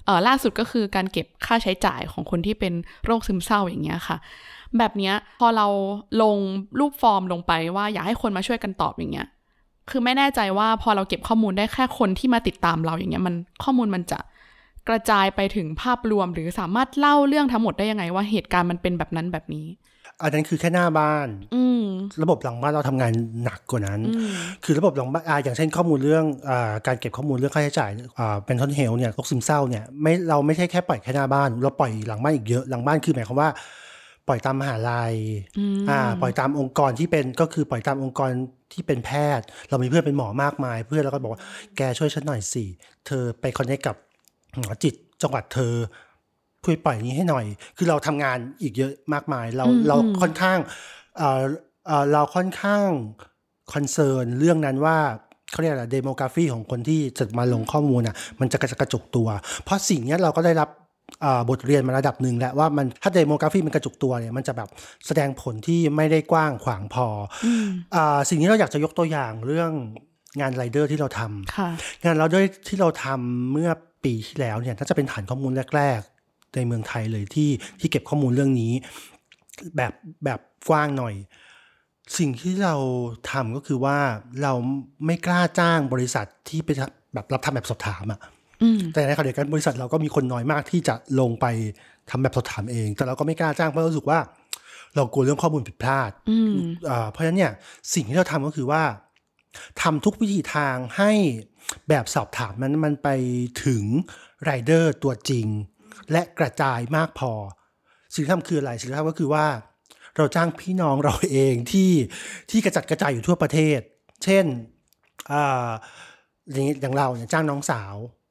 เออล่าสุดก็คือการเก็บค่าใช้จ่ายของคนที่เป็นโรคซึมเศร้าอย่างเงี้ยค่ะ แบบเนี้ยพอเราลงรูปฟอร์มลงไปว่าอยากให้คนมาช่วยกันตอบอย่างเงี้ย คือไม่แน่ใจว่าพอเราเก็บข้อมูลได้แค่คนที่มาติดตามเราอย่างเงี้ยมันข้อมูลมันจะกระจายไปถึงภาพรวมหรือสามารถเล่าเรื่องทั้งหมดได้ยังไงว่าเหตุการณ์มันเป็นแบบนั้นแบบนี้ อันนั้นคือแค่หน้าบ้าน อืมระบบหลังบ้านเราทำงานหนักกว่านั้นอืมคือระบบหลังบ้านอ่าอย่างเช่นข้อมูลเรื่องอาการเก็บข้อมูลเรื่องค่าใช้จ่ายอ่าเป็นทอนเฮลเนี่ยโรคซึมเศร้าเนี่ยไม่เราไม่ใช่แค่ปล่อยแค่หน้าบ้าน เราปล่อยหลังบ้านอีกเยอะหลังบ้านคือหมายความว่า ปล่อยตามมหาลัยอืมอ่า ปล่อยตามองค์กรที่เป็นก็คือปล่อยตามองค์กรที่เป็นแพทย์ เรามีเพื่อนเป็นหมอมากมาย เพื่อนเราก็บอกว่าแกช่วยฉันหน่อยสิ เธอไปคอนเนคกับหมอจิตจังหวัดเธอช่วยปล่อยนี้ให้หน่อย คือเราทำงานอีกเยอะมากมาย เราอืมเราอืมค่อนข้างเอ่อเอ่อเราค่อนข้างconcern เรื่องนั้นว่าเขาเรียกอะไร demography ของคนที่จะมาลงข้อมูลอะมันจะกระจะกระจุกตัว เพราะสิ่งเนี้ยเราก็ได้รับอ่า บทเรียนมาระดับหนึ่งแล้วว่ามันถ้า demography มันกระจุกตัวเนี่ยมันจะแบบแสดงผลที่ไม่ได้กว้างขวางพอออ่าสิ่งนี้เราอยากจะยกตัวอย่างเรื่องงานไรเดอร์ที่เราทำค่ะงานไรเดอร์ที่เราทำเมื่อปีที่แล้วเนี่ยน่าจะเป็นฐานข้อมูลแรก ๆ ในเมืองไทยเลยที่ที่เก็บข้อมูลเรื่องนี้ แบบแบบกว้างหน่อย สิ่งที่เราทำก็คือว่าเราไม่กล้าจ้างบริษัทที่ไปแบบรับทำแบบสอบถามอะอืม แต่ในขณะเดียวกันบริษัทเราก็มีคนน้อยมากที่จะลงไปทำแบบสอบถามเอง แต่เราก็ไม่กล้าจ้างเพราะเรารู้สึกว่า เรากลัวเรื่องข้อมูลผิดพลาดอืมอ่าเพราะฉะนั้นเนี่ยสิ่งที่เราทำก็คือว่าทำทุกวิธีทางให้แบบสอบถามนั้นมันไปถึงไรเดอร์ตัวจริง และกระจายมากพอ สิ่งที่ทำคืออะไรสิ่งที่ทำก็คือว่า เราจ้างพี่น้องเราเองที่ที่กระจัดกระจายอยู่ทั่วประเทศ เช่นอ่าอย่างนี้อย่างเราเนี่ยจ้างน้องสาวให้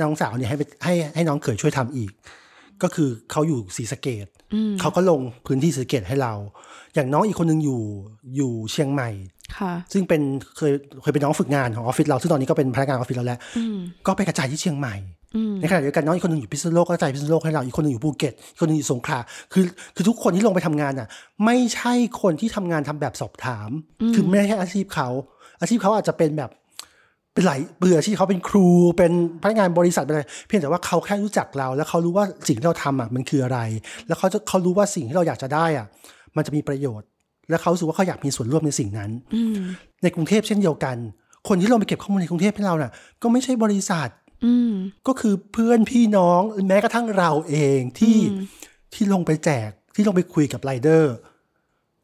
น้องสาวเนี่ยให้ไปให้ให้น้องเขยช่วยทำอีก ก็คือเขาอยู่ศรีสะเกดอืมเขาก็ลงพื้นที่ศรีสะเกดให้เรา อย่างน้องอีกคนนึงอยู่อยู่เชียงใหม่ค่ะ ซึ่งเป็นเคยเคยเป็นน้องฝึกงานของออฟฟิศเราซึ่งตอนนี้ก็เป็นพนักงานออฟฟิศเราแล้วอืมก็ไปกระจายที่เชียงใหม่อืมในขณะเดียวกันน้องอีกคนหนึงอยู่พิษณุโลกก็กระจายพิษณุโลกให้เราอีกคนหนึงอยู่ภูเก็ตอีกคนหนึงอยู่สงขลาคือคือทุกคนที่ลงไปทำงานอะ ไม่ใช่คนที่ทำงานทำแบบสอบถาม คือไม่ใช่อาชีพเขา อาชีพเขาอาจจะเป็นแบบ เป็นหลายเบื่ออาชีพเขาเป็นครูเป็นพนักงานบริษัทเป็นอะไรเพียงแต่ว่าเขาแค่รู้จักเรา แล้วเขารู้ว่าสิ่งที่เราทำอะมันคืออะไร แล้วเขาจะเขารู้ว่าสิ่งที่เราอยากจะได้อะ มันจะมีประโยชน์ และเขารู้สึกว่าเขาอยากมีส่วนร่วมในสิ่งนั้นอืมในกรุงเทพเช่นเดียวกัน คนที่ลงไปเก็บข้อมูลในกรุงเทพให้เราน่ะ ก็ไม่ใช่บริษัทอืมก็คือเพื่อนพี่น้องแม้กระทั่งเราเองที่อืมที่ลงไปแจกที่ลงไปคุยกับไรเดอร์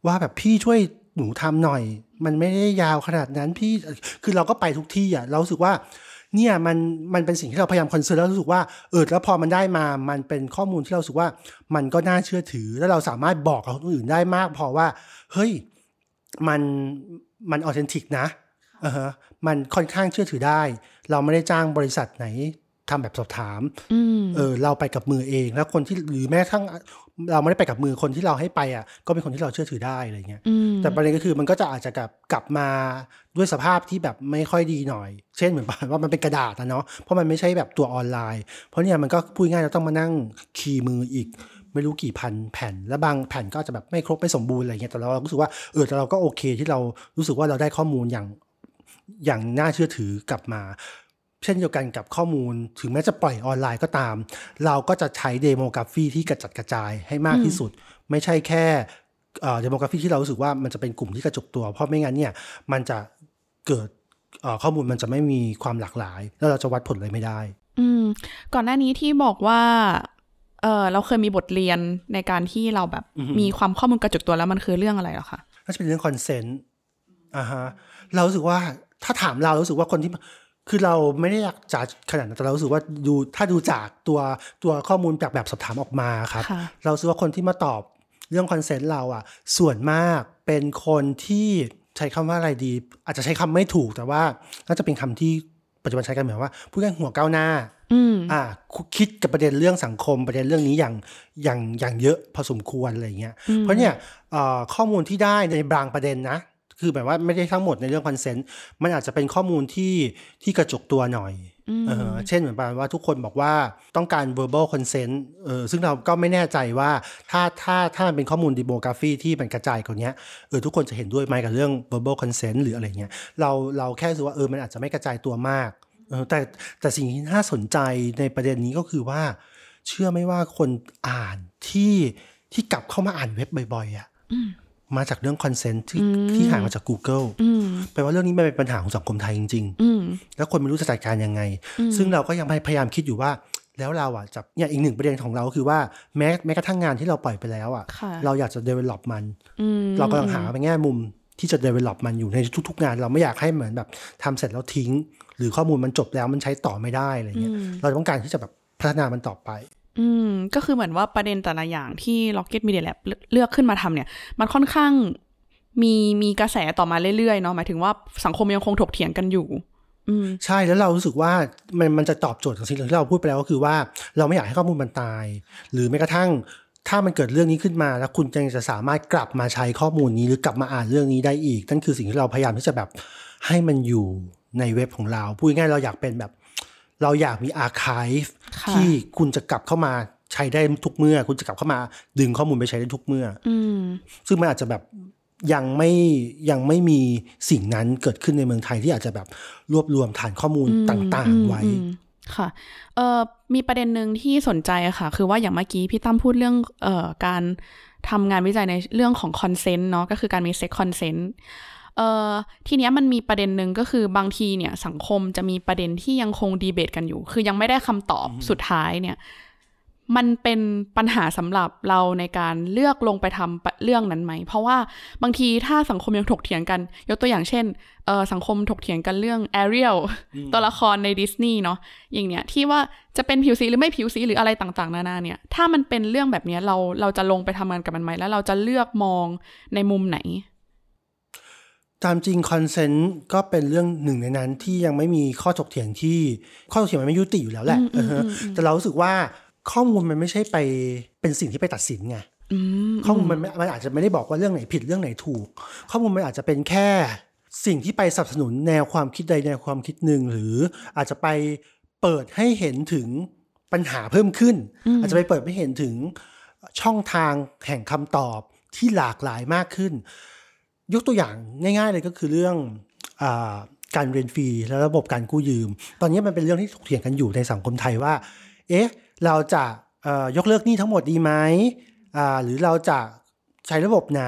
ว่าแบบพี่ช่วย หนูทำหน่อย มันไม่ได้ยาวขนาดนั้นพี่คือเราก็ไปทุกที่อะเราสึกว่าเนี่ยมันมันเป็นสิ่งที่เราพยายามคอนเซิร์นแล้วรู้สึกว่าเออแล้วพอมันได้มา มันเป็นข้อมูลที่เราสึกว่ามันก็น่าเชื่อถือ แล้วเราสามารถบอกกับคนอื่นได้มาก พอว่า เฮ้ยมันมันออเทนติกนะอ่าฮะมันค่อนข้างเชื่อถือได้ เราไม่ได้จ้างบริษัทไหน ทำแบบสอบถามอืมเออเราไปกับมือเอง แล้วคนที่หรือแม้กระทั่งเราไม่ได้ไปกับมือคนที่เราให้ไปอะ ก็เป็นคนที่เราเชื่อถือได้อะไรเงี้ยอืมแต่ประเด็นก็คือมันก็จะอาจจะกลับกลับมาด้วยสภาพที่แบบไม่ค่อยดีหน่อย เช่นเหมือนว่ามันเป็นกระดาษนะเนาะเพราะมันไม่ใช่แบบตัวออนไลน์ เพราะเนี่ยมันก็พูดง่ายเราต้องมานั่งkey มืออีกไม่รู้กี่พันแผ่น และบางแผ่นก็อาจจะแบบไม่ครบไม่สมบูรณ์อะไรเงี้ยแต่เรารู้สึกว่าเออแต่เราก็โอเคที่เรารู้สึกว่าเราได้ข้อมูลอย่างอย่างน่าเชื่อถือกลับมา เช่นเดียวกันกับข้อมูล ถึงแม้จะปล่อยออนไลน์ก็ตาม เราก็จะใช้ demography ที่กระจัดกระจายให้มากที่สุด ไม่ใช่แค่ demography ที่เรารู้สึกว่ามันจะเป็นกลุ่มที่กระจุกตัว เพราะไม่งั้นเนี่ยมันจะเกิดเอ่อข้อมูลมันจะไม่มีความหลากหลาย แล้วเราจะวัดผลอะไรไม่ได้ อืมก่อนหน้านี้ที่บอกว่าเออเราเคยมีบทเรียนในการที่เราแบบอือหือมีความข้อมูลกระจุกตัวแล้วมันคือเรื่องอะไรเหรอคะน่าจะเป็นเรื่อง consent อ่าฮะเรารู้สึกว่าถ้าถามเรารู้สึกว่าคนที่ คือเราไม่ได้อยากจัดขนาดนั้นแต่เรารู้สึกว่าดูถ้าดูจากตัวตัวข้อมูลจากแบบสอบถามออกมาครับค่ะเรารู้สึกว่าคนที่มาตอบเรื่อง consent เราอะ ส่วนมากเป็นคนที่ใช้คำว่าอะไรดี อาจจะใช้คำไม่ถูกแต่ว่าน่าจะเป็นคำที่ปัจจุบันใช้กันเหมือนว่าพูดง่ายๆหัวก้าวหน้าอืมอ่า คิดกับประเด็นเรื่องสังคมประเด็นเรื่องนี้อย่างอย่างอย่างเยอะพอสมควรอะไรอย่างเงี้ยเพราะเนี่ยเอ่อข้อมูลที่ได้ในบางประเด็นนะ คือแบบว่าไม่ได้ทั้งหมดในเรื่องคอนเซนต์มันอาจจะเป็นข้อมูลที่ที่กระจกตัวหน่อยเออเช่นเหมือนประมาณว่าทุกคนบอกว่าต้องการ verbal consent เออซึ่งเราก็ไม่แน่ใจว่าถ้าถ้าถ้ามันเป็นข้อมูล demography ที่มันกระจายกว่านี้เออทุกคนจะเห็นด้วยไหมกับเรื่อง verbal consent หรืออะไรเงี้ยเราเราแค่รู้สึกว่าเออมันอาจจะไม่กระจายตัวมากเออแต่แต่สิ่งที่น่าสนใจในประเด็นนี้ก็คือว่า เชื่อไหมว่าคนอ่านที่ที่กลับเข้ามาอ่านเว็บบ่อยๆอะ มาจากเรื่อง consent ที่ที่หามาจาก Google อืมแปลว่าเรื่องนี้มันเป็นปัญหาของสังคมไทยจริงอืมๆแล้วคนไม่รู้จะจัดการยังไง ซึ่งเราก็ยังพยายามคิดอยู่ว่า แล้วเราอะจะเนี่ยอีกหนึ่งประเด็นของเราก็คือว่าแม้แม้กระทั่งงานที่เราปล่อยไปแล้วอะค่ะเราอยากจะ develop มันอืมเรากำลังหาไปแง่มุมที่จะ develop มันอยู่ในทุก ๆ งาน เราไม่อยากให้เหมือนแบบทำเสร็จแล้วทิ้ง หรือข้อมูลมันจบแล้วมันใช้ต่อไม่ได้อะไรเงี้ยเราต้องการที่จะแบบพัฒนามันต่อไป อืม ก็คือเหมือนว่าประเด็นแต่ละอย่างที่ Rocket Media Lab เลือกขึ้นมาทำเนี่ย มันค่อนข้างมีมีกระแสต่อมาเรื่อยๆเนาะหมายถึงว่าสังคมยังคงถกเถียงกันอยู่อืมใช่แล้วเรารู้สึกว่ามันมันจะตอบโจทย์ของสิ่งที่เราพูดไปแล้วก็คือว่าเราไม่อยากให้ข้อมูลมันตาย หรือแม้กระทั่ง ถ้ามันเกิดเรื่องนี้ขึ้นมา แล้วคุณยังจะสามารถกลับมาใช้ข้อมูลนี้หรือกลับมาอ่านเรื่องนี้ได้อีกนั่นคือสิ่งที่เราพยายามที่จะแบบให้มันอยู่ในเว็บของเรา พูดง่ายเราอยากเป็นแบบ เราอยากมีอาร์คีฟค่ะที่คุณจะกลับเข้ามาใช้ได้ทุกเมื่อ คุณจะกลับเข้ามาดึงข้อมูลไปใช้ได้ทุกเมื่ออืมซึ่งมันอาจจะแบบยังไม่ยังไม่มีสิ่งนั้นเกิดขึ้นในเมืองไทยที่อาจจะแบบรวบรวมฐานข้อมูลต่างอืมๆไว้อืมค่ะเอ่อมีประเด็นหนึ่งที่สนใจอะค่ะ คือว่าอย่างเมื่อกี้พี่ตั้มพูดเรื่องเอ่อการทำงานวิจัยในเรื่องของ consent เนาะก็คือการมี sex consent เอ่อทีเนี้ยมันมีประเด็นหนึ่งก็คือบางทีเนี่ยสังคมจะมีประเด็นที่ยังคงดีเบตกันอยู่ คือยังไม่ได้คำตอบสุดท้ายเนี่ยมันเป็นปัญหาสำหรับเราในการเลือกลงไปทำเรื่องนั้นไหม เพราะว่าบางทีถ้าสังคมยังถกเถียงกัน ยกตัวอย่างเช่นเออสังคมถกเถียงกันเรื่อง Ariel ตัวละครในดิสนีย์เนาะอย่างเนี้ยที่ว่าจะเป็นผิวสีหรือไม่ผิวสีหรืออะไรต่างๆ นานาเนี่ย ถ้ามันเป็นเรื่องแบบเนี้ยเราเราจะลงไปทำงานกับมันไหมแล้วเราจะเลือกมองในมุมไหน ตามจริงคอนเซนต์ก็เป็นเรื่องหนึ่งในนั้นที่ยังไม่มีข้อถกเถียงที่ข้อถกเถียงมันไม่ยุติอยู่แล้วแหละเออฮะแต่เรารู้สึกว่าข้อมูลมันไม่ใช่ไปเป็นสิ่งที่ไปตัดสินไงอืมข้อมูลมันไม่มันอาจจะไม่ได้บอกว่าเรื่องไหนผิดเรื่องไหนถูก ข้อมูลมันอาจจะเป็นแค่สิ่งที่ไปสนับสนุนแนวความคิดใดแนวความคิดหนึ่งหรืออาจจะไปเปิดให้เห็นถึงปัญหาเพิ่มขึ้น อาจจะไปเปิดให้เห็นถึงช่องทางแห่งคำตอบที่หลากหลายมากขึ้น ยกตัวอย่างง่าย ๆ เลยก็คือเรื่องอการเรียนฟรีและระบบการกู้ยืม ตอนนี้มันเป็นเรื่องที่ถกเถียงกันอยู่ในสังคมไทยว่า เอ๊ะ เราจะยกเลิกหนี้ทั้งหมดดีไหมหรือเราจะใช้ระบบไหน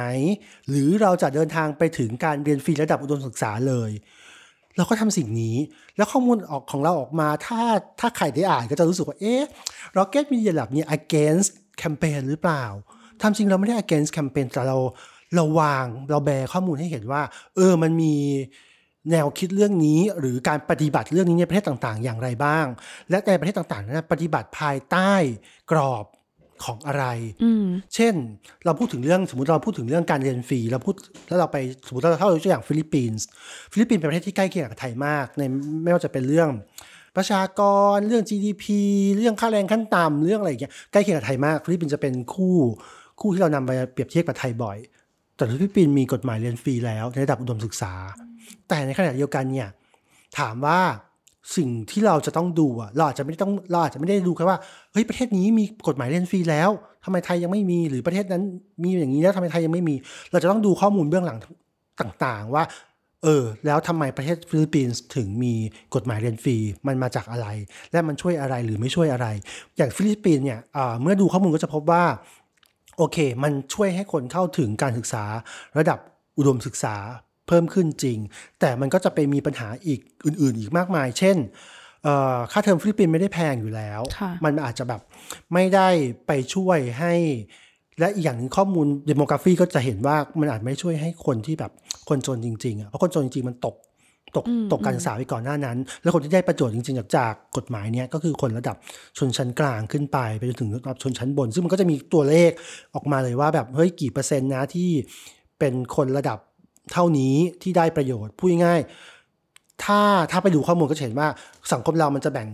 หรือเราจะเดินทางไปถึงการเรียนฟรีระดับอุดมศึกษาเลย เราก็ทำสิ่งนี้ แล้วข้อมูลออกของเราออกมา ถ้าถ้าใครได้อ่านก็จะรู้สึกว่า เอ๊ะ Rocket Media Lab เนี่ย against campaign หรือเปล่าทำจริงเราไม่ได้ against campaign แต่เรา เราวางเราแบร์ข้อมูลให้เห็นว่า เออมันมีแนวคิดเรื่องนี้หรือการปฏิบัติเรื่องนี้ในประเทศต่างๆ อย่างไรบ้าง และในประเทศต่างๆนั้นปฏิบัติภายใต้กรอบของอะไรอืมเช่น เราพูดถึงเรื่องสมมติเราพูดถึงเรื่องการเรียนฟรีเราพูดแล้วเราไปสมมติเราเข้ายกตัวอย่างฟิลิปปินส์ฟิลิปปินส์เป็นประเทศที่ใกล้เคียงกับไทยมากในไม่ว่าจะเป็นเรื่อง ประชากรเรื่อง GDP เรื่องค่าแรงขั้นต่ำเรื่องอะไรอย่างเงี้ยใกล้เคียงกับไทยมากฟิลิปปินส์จะเป็นคู่คู่ที่เรานำไปเปรียบเทียบกับไทยบ่อย แต่ฟิลิปปินส์มีกฎหมายเรียนฟรีแล้วในระดับอุดมศึกษา แต่ในขณะเดียวกันเนี่ยถามว่าสิ่งที่เราจะต้องดูอะเราอาจจะไม่ได้ต้องเราอาจจะไม่ได้ดูแค่ว่าเฮ้ยประเทศนี้มีกฎหมายเรียนฟรีแล้วทำไมไทยยังไม่มีหรือประเทศนั้นมีอย่างนี้แล้วทำไมไทยยังไม่มี เราจะต้องดูข้อมูลเบื้องหลังต่างๆ ว่า เออ แล้วทำไมประเทศฟิลิปปินส์ถึงมีกฎหมายเรียนฟรีมันมาจากอะไร และมันช่วยอะไรหรือไม่ช่วยอะไร อย่างฟิลิปปินส์เนี่ยเมื่อดูข้อมูลก็จะพบว่า โอเค มันช่วยให้คนเข้าถึงการศึกษาระดับอุดมศึกษาเพิ่มขึ้นจริง แต่มันก็จะไปมีปัญหาอีกอื่น ๆ อีกมากมาย เช่นเอ่อค่าเทอมฟิลิปปินส์ไม่ได้แพงอยู่แล้วค่ะมันอาจจะแบบไม่ได้ไปช่วยให้ และอีกอย่างหนึ่งข้อมูล demography ก็จะเห็นว่ามันอาจไม่ช่วยให้คนที่แบบคนจนจริงๆอะเพราะคนจนจริงๆมันตก ตกตกการศึกษาไปก่อนหน้านั้น แล้วคนที่ได้ประโยชน์จริงๆ จากจากกฎหมายเนี้ยก็คือคนระดับชนชั้นกลางขึ้นไปไปจนถึงระดับชนชั้นบน ซึ่งมันก็จะมีตัวเลขออกมาเลยว่าแบบเฮ้ยกี่เปอร์เซ็นต์นะที่เป็นคนระดับเท่านี้ที่ได้ประโยชน์พูดง่ายๆ ถ้าถ้าไปดูข้อมูลก็จะเห็นว่าสังคมเรามันจะแบ่ง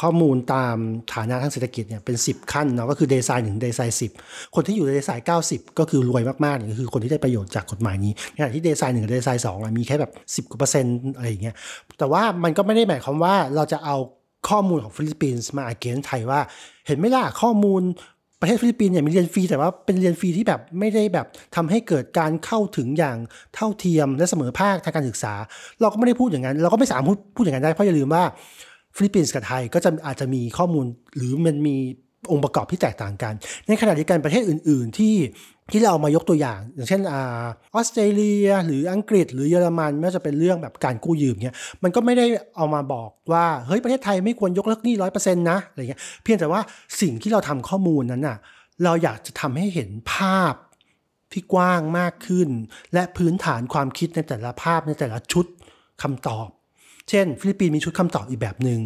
ข้อมูลตามฐานะทางเศรษฐกิจเนี่ยเป็น 10 ขั้นเนาะก็คือ decile หนึ่ง decile สิบคนที่อยู่ใน decile 9 10 ก็คือรวยมากๆเนี่ยคือคนที่ได้ประโยชน์จากกฎหมายนี้ในขณะที่ decile หนึ่งกับ decile สองอะมีแค่แบบ10กว่าเปอร์เซ็นต์อะไรอย่างเงี้ยแต่ว่ามันก็ไม่ได้หมายความว่าเราจะเอาข้อมูลของฟิลิปปินส์มา against ไทยว่า เห็นไหมล่ะข้อมูล ประเทศฟิลิปปินส์เนี่ยมีเรียนฟรีแต่ว่าเป็นเรียนฟรีที่แบบไม่ได้แบบทำให้เกิดการเข้าถึงอย่างเท่าเทียมและเสมอภาคทางการศึกษา เราก็ไม่ได้พูดอย่างนั้น เราก็ไม่สามารถพูดพูดอย่างนั้นได้เพราะอย่าลืมว่าฟิลิปปินส์กับไทยก็จะอาจจะมีข้อมูลหรือมันมีองค์ประกอบที่แตกต่างกัน ในขณะเดียวกันประเทศอื่น ๆ ที่ ที่เราเอามายกตัวอย่าง อย่างเช่นอ่าออสเตรเลีย หรืออังกฤษ หรือเยอรมันไม่ว่าจะเป็นเรื่องแบบการกู้ยืมเนี่ยมันก็ไม่ได้เอามาบอกว่าเฮ้ยประเทศไทยไม่ควรยกเลิกหนี้ร้อยเปอร์เซ็นต์นะอะไรเงี้ยเพียงแต่ว่าสิ่งที่เราทำข้อมูลนั้นน่ะเราอยากจะทำให้เห็นภาพที่กว้างมากขึ้น และพื้นฐานความคิดในแต่ละภาพในแต่ละชุดคำตอบ เช่น ฟิลิปปินส์มีชุดคำตอบอีกแบบหนึง่ง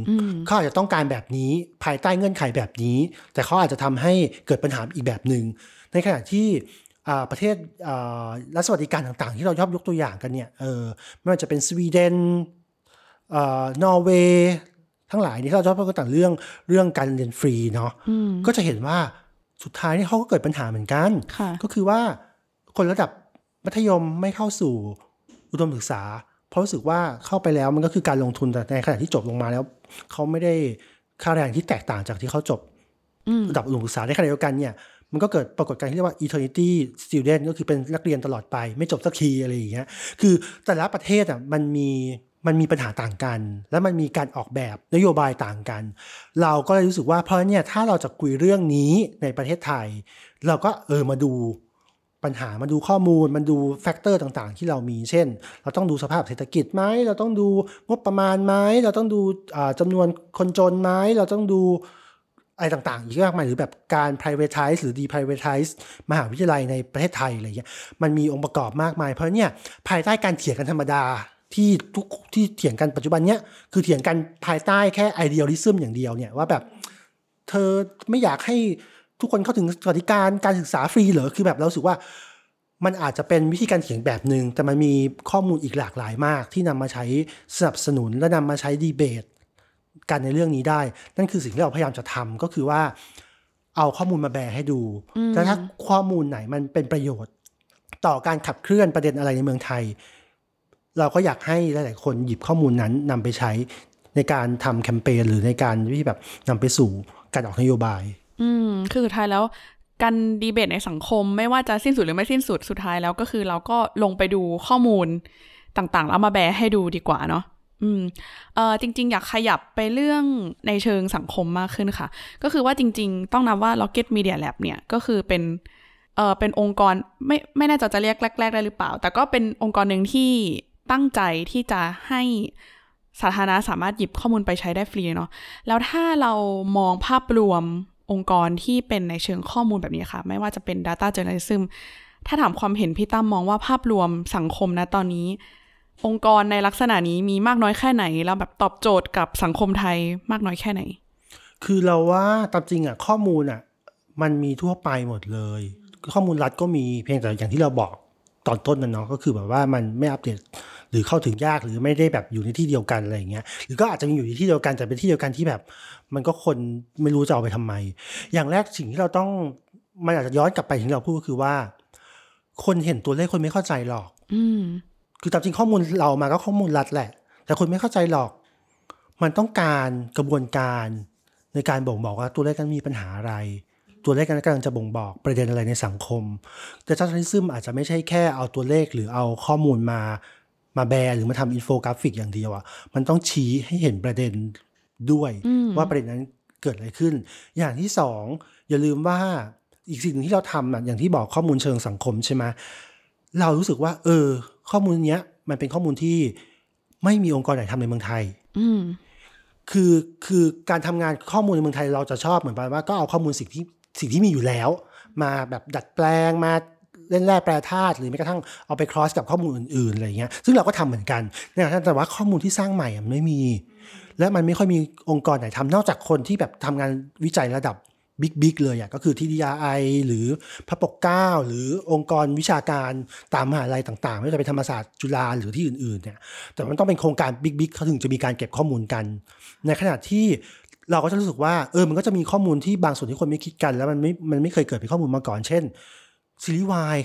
เขาอาจจะต้องการแบบนี้ภายใต้เงื่อนไขแบบนี้ แต่เขาอาจจะทำให้เกิดปัญหาอีกแบบหนึง่ง ในขณะที่อ่าประเทศอ่ารัฐสวัสดิการต่างๆ ที่เราชอบยกตัวอย่างกันเนี่ยเออไม่ว่าจะเป็นสวีเดนเอ่อนอร์เวย์ทั้งหลายนี่ที่เราชอบพูดกันต่างเรื่องเรื่องการเรียนฟรีเนาะก็จะเห็นว่าสุดท้ายนี่เขาก็เกิดปัญหาเหมือนกันค่ะก็คือว่าคนระดับมัธยมไม่เข้าสู่อุดมศึกษาเพเพราะรู้สึกว่าเข้าไปแล้วมันก็คือการลงทุนแต่ในขณะที่จบลงมาแล้วเขาไม่ได้ค่าแรงที่แตกต่างจากที่เขาจบอืมระดับอุดมศึกษาในขณะเดียวกันเนี่ย มันก็เกิดปรากฏการณ์ที่เรียกว่า eternity student ก็คือเป็นนักเรียนตลอดไป ไม่จบสักทีอะไรอย่างเงี้ยคือแต่ละประเทศอะมันมีมันมีปัญหาต่างกัน และมันมีการออกแบบนโยบายต่างกัน เราก็เลยรู้สึกว่าเพราะเนี่ยถ้าเราจะคุยเรื่องนี้ในประเทศไทย เราก็เออมาดูปัญหามาดูข้อมูลมันดูแฟกเตอร์ต่างๆ ที่เรามีเช่น เราต้องดูสภาพเศรษฐกิจไหมเราต้องดูงบประมาณไหมเราต้องดูอ่าจำนวนคนจนไหมเราต้องดู อะไรต่างๆอีกมากมายหรือแบบการ privatize หรือ deprivatize มหาวิทยาลัยในประเทศไทยอะไรเงี้ยมันมีองค์ประกอบมากมาย เพราะเนี่ยภายใต้การเถียงกันธรรมดาที่ทุกที่เถียงกันปัจจุบันเนี้ยคือเถียงกันภายใต้แค่ idealism อย่างเดียวเนี่ยว่าแบบ เธอไม่อยากให้ทุกคนเข้าถึงสวัสดิการการศึกษาฟรีเหรอคือแบบเราสึกว่ามันอาจจะเป็นวิธีการเถียงแบบหนึง่งแต่มันมีข้อมูลอีกหลากหลายมาก ที่นำมาใช้สนับสนุนและนำมาใช้ดีเบต กันในเรื่องนี้ได้ นั่นคือสิ่งที่เราพยายามจะทำก็คือว่า เอาข้อมูลมาแบร์ให้ดูแล้วถ้าข้อมูลไหนมันเป็นประโยชน์ ต่อการขับเคลื่อนประเด็นอะไรในเมืองไทย เราก็อยากให้หลาย ๆ คนหยิบข้อมูลนั้นนำไปใช้ในการทำแคมเปญหรือในการที่แบบนำไปสู่การออกนโยบาย อืม คือสุดท้ายแล้วการดีเบตในสังคมไม่ว่าจะสิ้นสุดหรือไม่สิ้นสุดสุดท้ายแล้วก็คือเราก็ลงไปดูข้อมูลต่างๆ แล้วมาแบร์ให้ดูดีกว่าเนาะ อืมเออจริง ๆ อยากขยับไปเรื่องในเชิงสังคมมากขึ้นค่ะ ก็คือว่าจริง ๆ ต้องนับว่า Rocket Media Lab เนี่ย ก็คือเป็นเออเป็นองค์กรไม่ไม่แน่ใจจะเรียกแรก ๆ ได้หรือเปล่า แต่ก็เป็นองค์กรหนึ่งที่ตั้งใจที่จะให้สาธารณะสามารถหยิบข้อมูลไปใช้ได้ฟรีเนาะแล้วถ้าเรามองภาพรวมองค์กรที่เป็นในเชิงข้อมูลแบบนี้ค่ะ ไม่ว่าจะเป็น Data Journalism ถ้าถามความเห็นพี่ตั้มมองว่าภาพรวมสังคมนะตอนนี้ องค์กรในลักษณะนี้มีมากน้อยแค่ไหน แล้วแบบตอบโจทย์กับสังคมไทยมากน้อยแค่ไหน คือเราว่าตามจริงอะข้อมูลอะมันมีทั่วไปหมดเลย ข้อมูลรัฐก็มีเพียงแต่อย่างที่เราบอกตอนต้นนั่นเนาะก็คือแบบว่ามันไม่อัปเดตหรือเข้าถึงยากหรือไม่ได้แบบอยู่ในที่เดียวกันอะไรอย่างเงี้ยหรือก็อาจจะมีอยู่ในที่เดียวกันแต่เป็นที่เดียวกันที่แบบ มันก็คนไม่รู้จะเอาไปทำไม อย่างแรกสิ่งที่เราต้องมันอาจจะย้อนกลับไปถึงที่เราพูดก็คือว่า คนเห็นตัวเลขคนไม่เข้าใจหรอก อืม คือตามจริงข้อมูลเรามาก็ข้อมูลรัฐแหละ แต่คนไม่เข้าใจหรอก มันต้องการกระบวนการในการบ่งบอกว่าตัวเลขนั้นมีปัญหาอะไร ตัวเลขนั้นกำลังจะบ่งบอกประเด็นอะไรในสังคม data journalism อาจจะไม่ใช่แค่เอาตัวเลขหรือเอาข้อมูลมามาแบร์หรือมาทำอินโฟกราฟิกอย่างเดียวอะมันต้องชี้ให้เห็นประเด็นด้วยว่าประเด็นนั้นเกิดอะไรขึ้น อย่างที่สองอย่าลืมว่าอีกสิ่งหนึ่งที่เราทำอะอย่างที่บอกข้อมูลเชิงสังคมใช่ไหมเรารู้สึกว่า เออ ข้อมูลเนี้ย มันเป็นข้อมูลที่ไม่มีองค์กรไหนทำในเมืองไทย อืมคือคือการทำงานข้อมูลในเมืองไทยเราจะชอบเหมือนประมาณว่าก็เอาข้อมูลสิ่งที่สิ่งที่มีอยู่แล้ว มาแบบดัดแปลงมาเล่นแร่แปรธาตุหรือแม้กระทั่งเอาไป cross กับข้อมูลอื่นๆอะไรอย่างเงี้ยซึ่งเราก็ทำเหมือนกันนะครับแต่ว่าข้อมูลที่สร้างใหม่อะมันไม่มี และมันไม่ค่อยมีองค์กรไหนทำนอกจากคนที่แบบทำงานวิจัยระดับ บิ๊กบิ๊กเลยอะก็คือ TDRI หรือพระปกเกล้าหรือองค์กรวิชาการตามมหาลัยต่างๆ ไม่ว่าจะเป็นธรรมศาสตร์จุฬาหรือที่อื่นๆเนี่ยแต่มันต้องเป็นโครงการบิ๊กบิ๊กเขาถึงจะมีการเก็บข้อมูลกัน ในขณะที่เราก็จะรู้สึกว่าเออมันก็จะมีข้อมูลที่บางส่วนที่คนไม่คิดกัน แล้วมันไม่มันไม่เคยเกิดเป็นข้อมูลมาก่อน เช่นซีรีส์วาย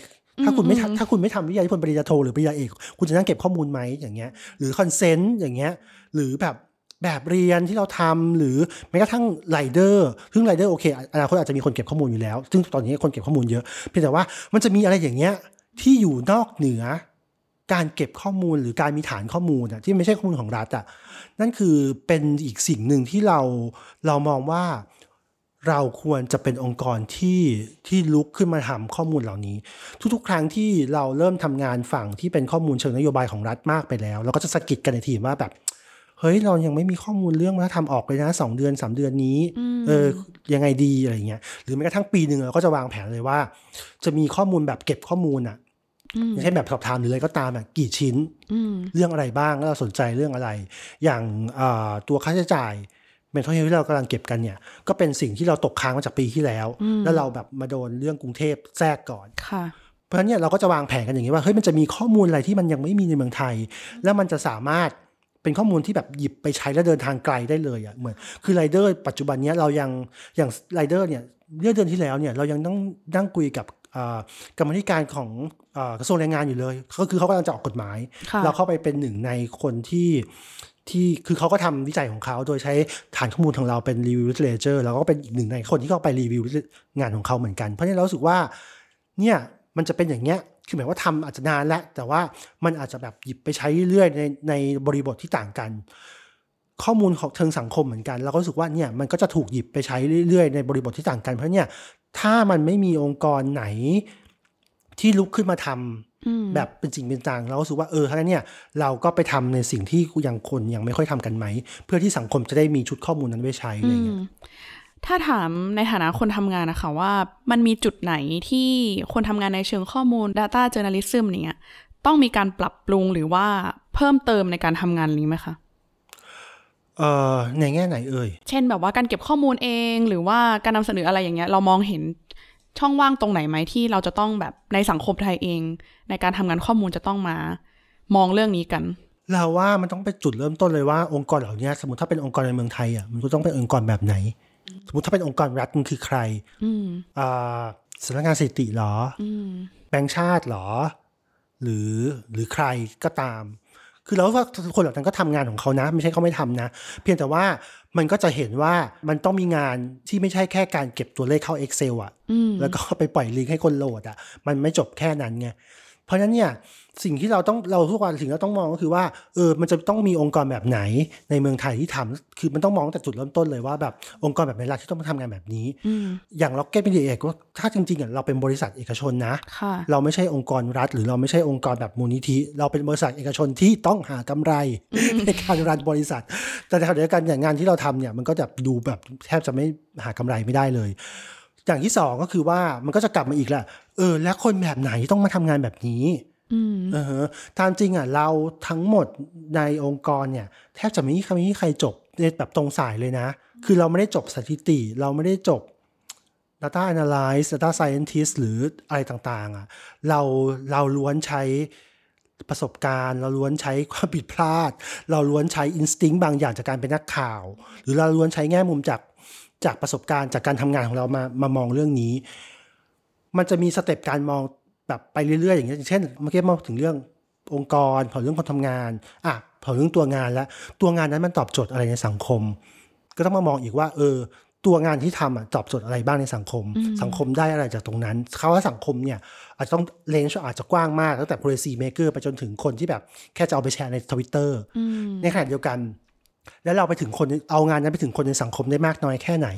ถ้าคุณไม่ทำถ้าคุณไม่ทำวิทยานิพนธ์ปริญญาโทหรือปริญญาเอก คุณจะนั่งเก็บข้อมูลไหมอย่างเงี้ย หรือ consent อย่างเงี้ย หรือแบบ แบบเรียนที่เราทำหรือแม้กระทั่งไรเดอร์ซึ่งไรเดอร์โอเคอนาคตอาจจะมีคนเก็บข้อมูลอยู่แล้ว ซึ่งตอนนี้คนเก็บข้อมูลเยอะ เพียงแต่ว่ามันจะมีอะไรอย่างเงี้ยที่อยู่นอกเหนือ การเก็บข้อมูลหรือการมีฐานข้อมูลอะที่ไม่ใช่ข้อมูลของรัฐอะนั่นคือเป็นอีกสิ่งหนึ่งที่เราเรามองว่าเราควรจะเป็นองค์กรที่ที่ลุกขึ้นมาทำข้อมูลเหล่านี้ ทุกๆ ครั้งที่เราเริ่มทำงานฝั่งที่เป็นข้อมูลเชิงนโยบายของรัฐมากไปแล้ว เราก็จะสะกิดกันในทีมว่าแบบ เฮ้ยเรายังไม่มีข้อมูลเรื่องวัฒนธรรมออกเลยนะสองเดือนสามเดือนนี้เออยังไงดีอะไรเงี้ยหรือแม้กระทั่งปีหนึ่งเราก็จะวางแผนเลยว่า จะมีข้อมูลแบบเก็บข้อมูลอะอย่างเช่นแบบสอบถามหรืออะไรก็ตามอะกี่ชิ้นอืมเรื่องอะไรบ้างแล้วเราสนใจเรื่องอะไร อย่างอ่าตัวค่าใช้จ่ายเมนท l เฮลที่เรากำลังเก็บกันเนี่ย ก็เป็นสิ่งที่เราตกค้างมาจากปีที่แล้ว แล้วเราแบบมาโดนเรื่องกรุงเทพแทรกก่อนค่ะเพราะฉะนั้นเนี่ยเราก็จะวางแผนกันอย่างนี้ว่าเฮ้ยมันจะมีข้อมูลอะไรที่มันยังไม่มีในเมืองไทย แล้วมันจะสามารถ เป็นข้อมูลที่แบบหยิบไปใช้แล้วเดินทางไกลได้เลยอะ่ะเหมือนคือไรเดอร์ปัจจุบันเนี้ยเรายังอย่างไรเดอร์เนี่ยเมื่อเดือนที่แล้วเนี่ยเรายังต้องนั่งคุยกับอ่ากรรมาธิการของอ่ากระทรวงแรงงานอยู่เลย ก็คือเขากำลังจะออกกฎหมายค่ะเราเข้าไปเป็นหนึ่งในคนที่ที่คือเขาก็ทำวิจัยของเขาโดยใช้ฐานข้อมูลของเราเป็นรีวิว l เ t อร์แล้วก็เป็นอีกหนึ่งในคนที่เข้าไปรีวิวงานของเขาเหมือนกัน เพราะฉะนั้นเรารู้สึกว่าเนี่ยมันจะเป็นอย่างเงี้ย คือหมายว่าทำอาจจะนานแล้ว แต่ว่ามันอาจจะแบบหยิบไปใช้เรื่อยๆในในบริบทที่ต่างกัน ข้อมูลของเชิงสังคมเหมือนกันเราก็รู้สึกว่าเนี่ยมันก็จะถูกหยิบไปใช้เรื่อยๆ ในบริบทที่ต่างกัน เพราะเนี่ยถ้ามันไม่มีองค์กรไหนที่ลุกขึ้นมาทำอืมแบบเป็นจริงเป็นจังเราก็รู้สึกว่าเออท่านั้นเนี่ยเราก็ไปทำในสิ่งที่ยังคนยังไม่ค่อยทำกันไหม เพื่อที่สังคมจะได้มีชุดข้อมูลนั้นไว้ใช้อะไรเงี้ยอืม ถ้าถามในฐานะคนทำงานนะคะว่ามันมีจุดไหนที่คนทำงานในเชิงข้อมูล Data Journalism เนี่ยต้องมีการปรับปรุงหรือว่าเพิ่มเติมในการทำงานนี้ไหมคะเอ่อในแง่ไหนเอ่ย เช่นแบบว่าการเก็บข้อมูลเองหรือว่าการนำเสนออะไรอย่างเงี้ยเรามองเห็นช่องว่างตรงไหนไหมที่เราจะต้องแบบในสังคมไทยเอง ในการทำงานข้อมูลจะต้องมา มองเรื่องนี้กันเราว่ามันต้องเป็นจุดเริ่มต้นเลยว่าองค์กรเหล่านี้สมมติถ้าเป็นองค์กรในเมืองไทยอะมันก็ต้องเป็นองค์กรแบบไหน สมมติถ้าเป็นองค์กรรัฐมันคือใครอืมอ่าสำนักงานสถิติเหรออืมแบงค์ชาติเหรอ หรือหรือใครก็ตาม คือเราว่าทุกคนเหล่านั้นก็ทำงานของเขานะ ไม่ใช่เขาไม่ทำนะ เพียงแต่ว่ามันก็จะเห็นว่ามันต้องมีงานที่ไม่ใช่แค่การเก็บตัวเลขเข้า Excel อะอืมแล้วก็ไปปล่อยลิงก์ให้คนโหลดอะมันไม่จบแค่นั้นไงเพราะฉะนั้นเนี่ย สิ่งที่เราต้องเราทุกวันสิ่งที่เราต้องมองก็คือว่าเออมันจะต้องมีองค์กรแบบไหนในเมืองไทยที่ทำคือมันต้องมองตั้งแต่จุดเริ่มต้นเลยว่าแบบองค์กรแบบไหนล่ะที่ต้องมาทำงานแบบนี้อืมอย่าง Rocket Media เอกว่าถ้าจริงๆอะเราเป็นบริษัทเอกชนนะค่ะเราไม่ใช่องค์กรรัฐ หรือเราไม่ใช่องค์กรแบบมูลนิธิ เราเป็นบริษัทเอกชนที่ต้องหากำไรในการรันบริษัท แต่ในขณะเดียวกันอย่างงานที่เราทำเนี่ยมันก็จะดูแบบแทบจะไม่หากำไรไม่ได้เลยอย่างที่สองก็คือว่ามันก็จะกลับมาอีกแหละเออ แล้วคนแบบไหนต้องมาทำงานแบบนี้อืม เออตามจริงอะเราทั้งหมดในองค์กรเนี่ย แทบจะไม่มีใครไม่มีใครจบในแบบตรงสายเลยนะ คือเราไม่ได้จบสถิติ เราไม่ได้จบ Data Analyst Data Scientist หรืออะไรต่างๆอะเราเราล้วนใช้ประสบการณ์ เราล้วนใช้ความผิดพลาด เราล้วนใช้ instinct บางอย่างจากการเป็นนักข่าว หรือเราล้วนใช้แง่มุมจากจากประสบการณ์จากการทำงานของเรามามามองเรื่องนี้ มันจะมีสเต็ปการมอง แบบไปเรื่อยๆอย่างเงี้ยอย่างเช่นเมื่อกี้มาถึงเรื่ององค์กรพอเรื่องคนทำงานอะพอเรื่องตัวงานแล้วตัวงานนั้นมันตอบโจทย์อะไรในสังคม ก็ต้องมามองอีกว่า เออ ตัวงานที่ทำอะตอบโจทย์อะไรบ้างในสังคม สังคมได้อะไรจากตรงนั้นเขาว่าสังคมเนี่ยอาจจะต้องเลนส์อาจจะกว้างมากตั้งแต่ policy maker ไปจนถึงคนที่แบบแค่จะเอาไปแชร์ในทวิตเตอร์อืมในขณะเดียวกัน แล้วเราไปถึงคนเอางานนั้นไปถึงคนในสังคมได้มากน้อยแค่ไหน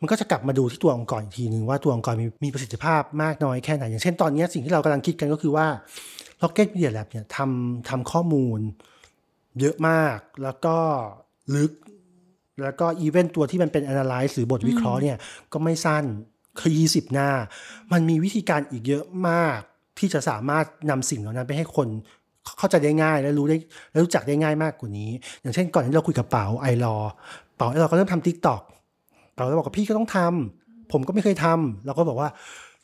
มันก็จะกลับมาดูที่ตัวองค์กรอีกทีหนึ่งว่าตัวองค์กรมีมีประสิทธิภาพมากน้อยแค่ไหน อย่างเช่นตอนนี้สิ่งที่เรากำลังคิดกันก็คือว่า Rocket Media Lab เนี่ยทำทำข้อมูลเยอะมากแล้วก็ลึก แล้วก็อีเวนต์ตัวที่มันเป็น analyze หรือบทวิเคราะห์เนี่ยก็ไม่สั้นคือยี่สิบหน้า มันมีวิธีการอีกเยอะมากที่จะสามารถนำสิ่งเหล่านั้นไปให้คนเข้าใจได้ง่ายและรู้ได้และรู้จักได้ง่ายมากกว่านี้ อย่างเช่นก่อนที่เราคุยกับเป๋า iLaw เป๋า iLaw ก็เริ่มทำ TikTok เป๋าก็บอกว่าพี่ก็ต้องทำผมก็ไม่เคยทำเราก็บอกว่า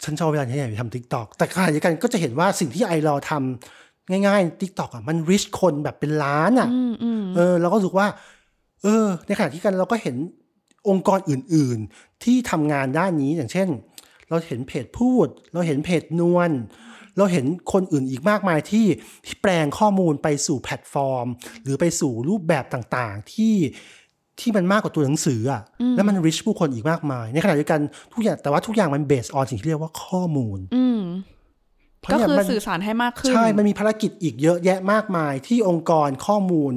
ฉันชอบเวลาที่ไหนไปทำ TikTok แต่ขณะเดียวกันก็จะเห็นว่าสิ่งที่ iLaw ทำง่ายๆ TikTok อะมัน reach คนแบบเป็นล้านอะอืมอืมเออเราก็รู้สึกว่า เออ ในขณะที่กันเราก็เห็นองค์กรอื่น ๆ ที่ทำงานด้านนี้อย่างเช่น เราเห็นเพจพูด เราเห็นเพจนวลเราเห็นคนอื่นอีกมากมายที่ที่แปลงข้อมูลไปสู่แพลตฟอร์ม หรือไปสู่รูปแบบต่างๆ ที่ ที่มันมากกว่าตัวหนังสืออะแล้วมัน reach ผู้คนอีกมากมาย ในขณะเดียวกันทุกอย่างแต่ว่าทุกอย่างมัน base on สิ่งที่เรียกว่าข้อมูลอืมเพราะก็เนี่ยคือมันสื่อสารให้มากขึ้น ใช่ มันมีภารกิจอีกเยอะแยะมากมาย ที่องค์กรข้อมูล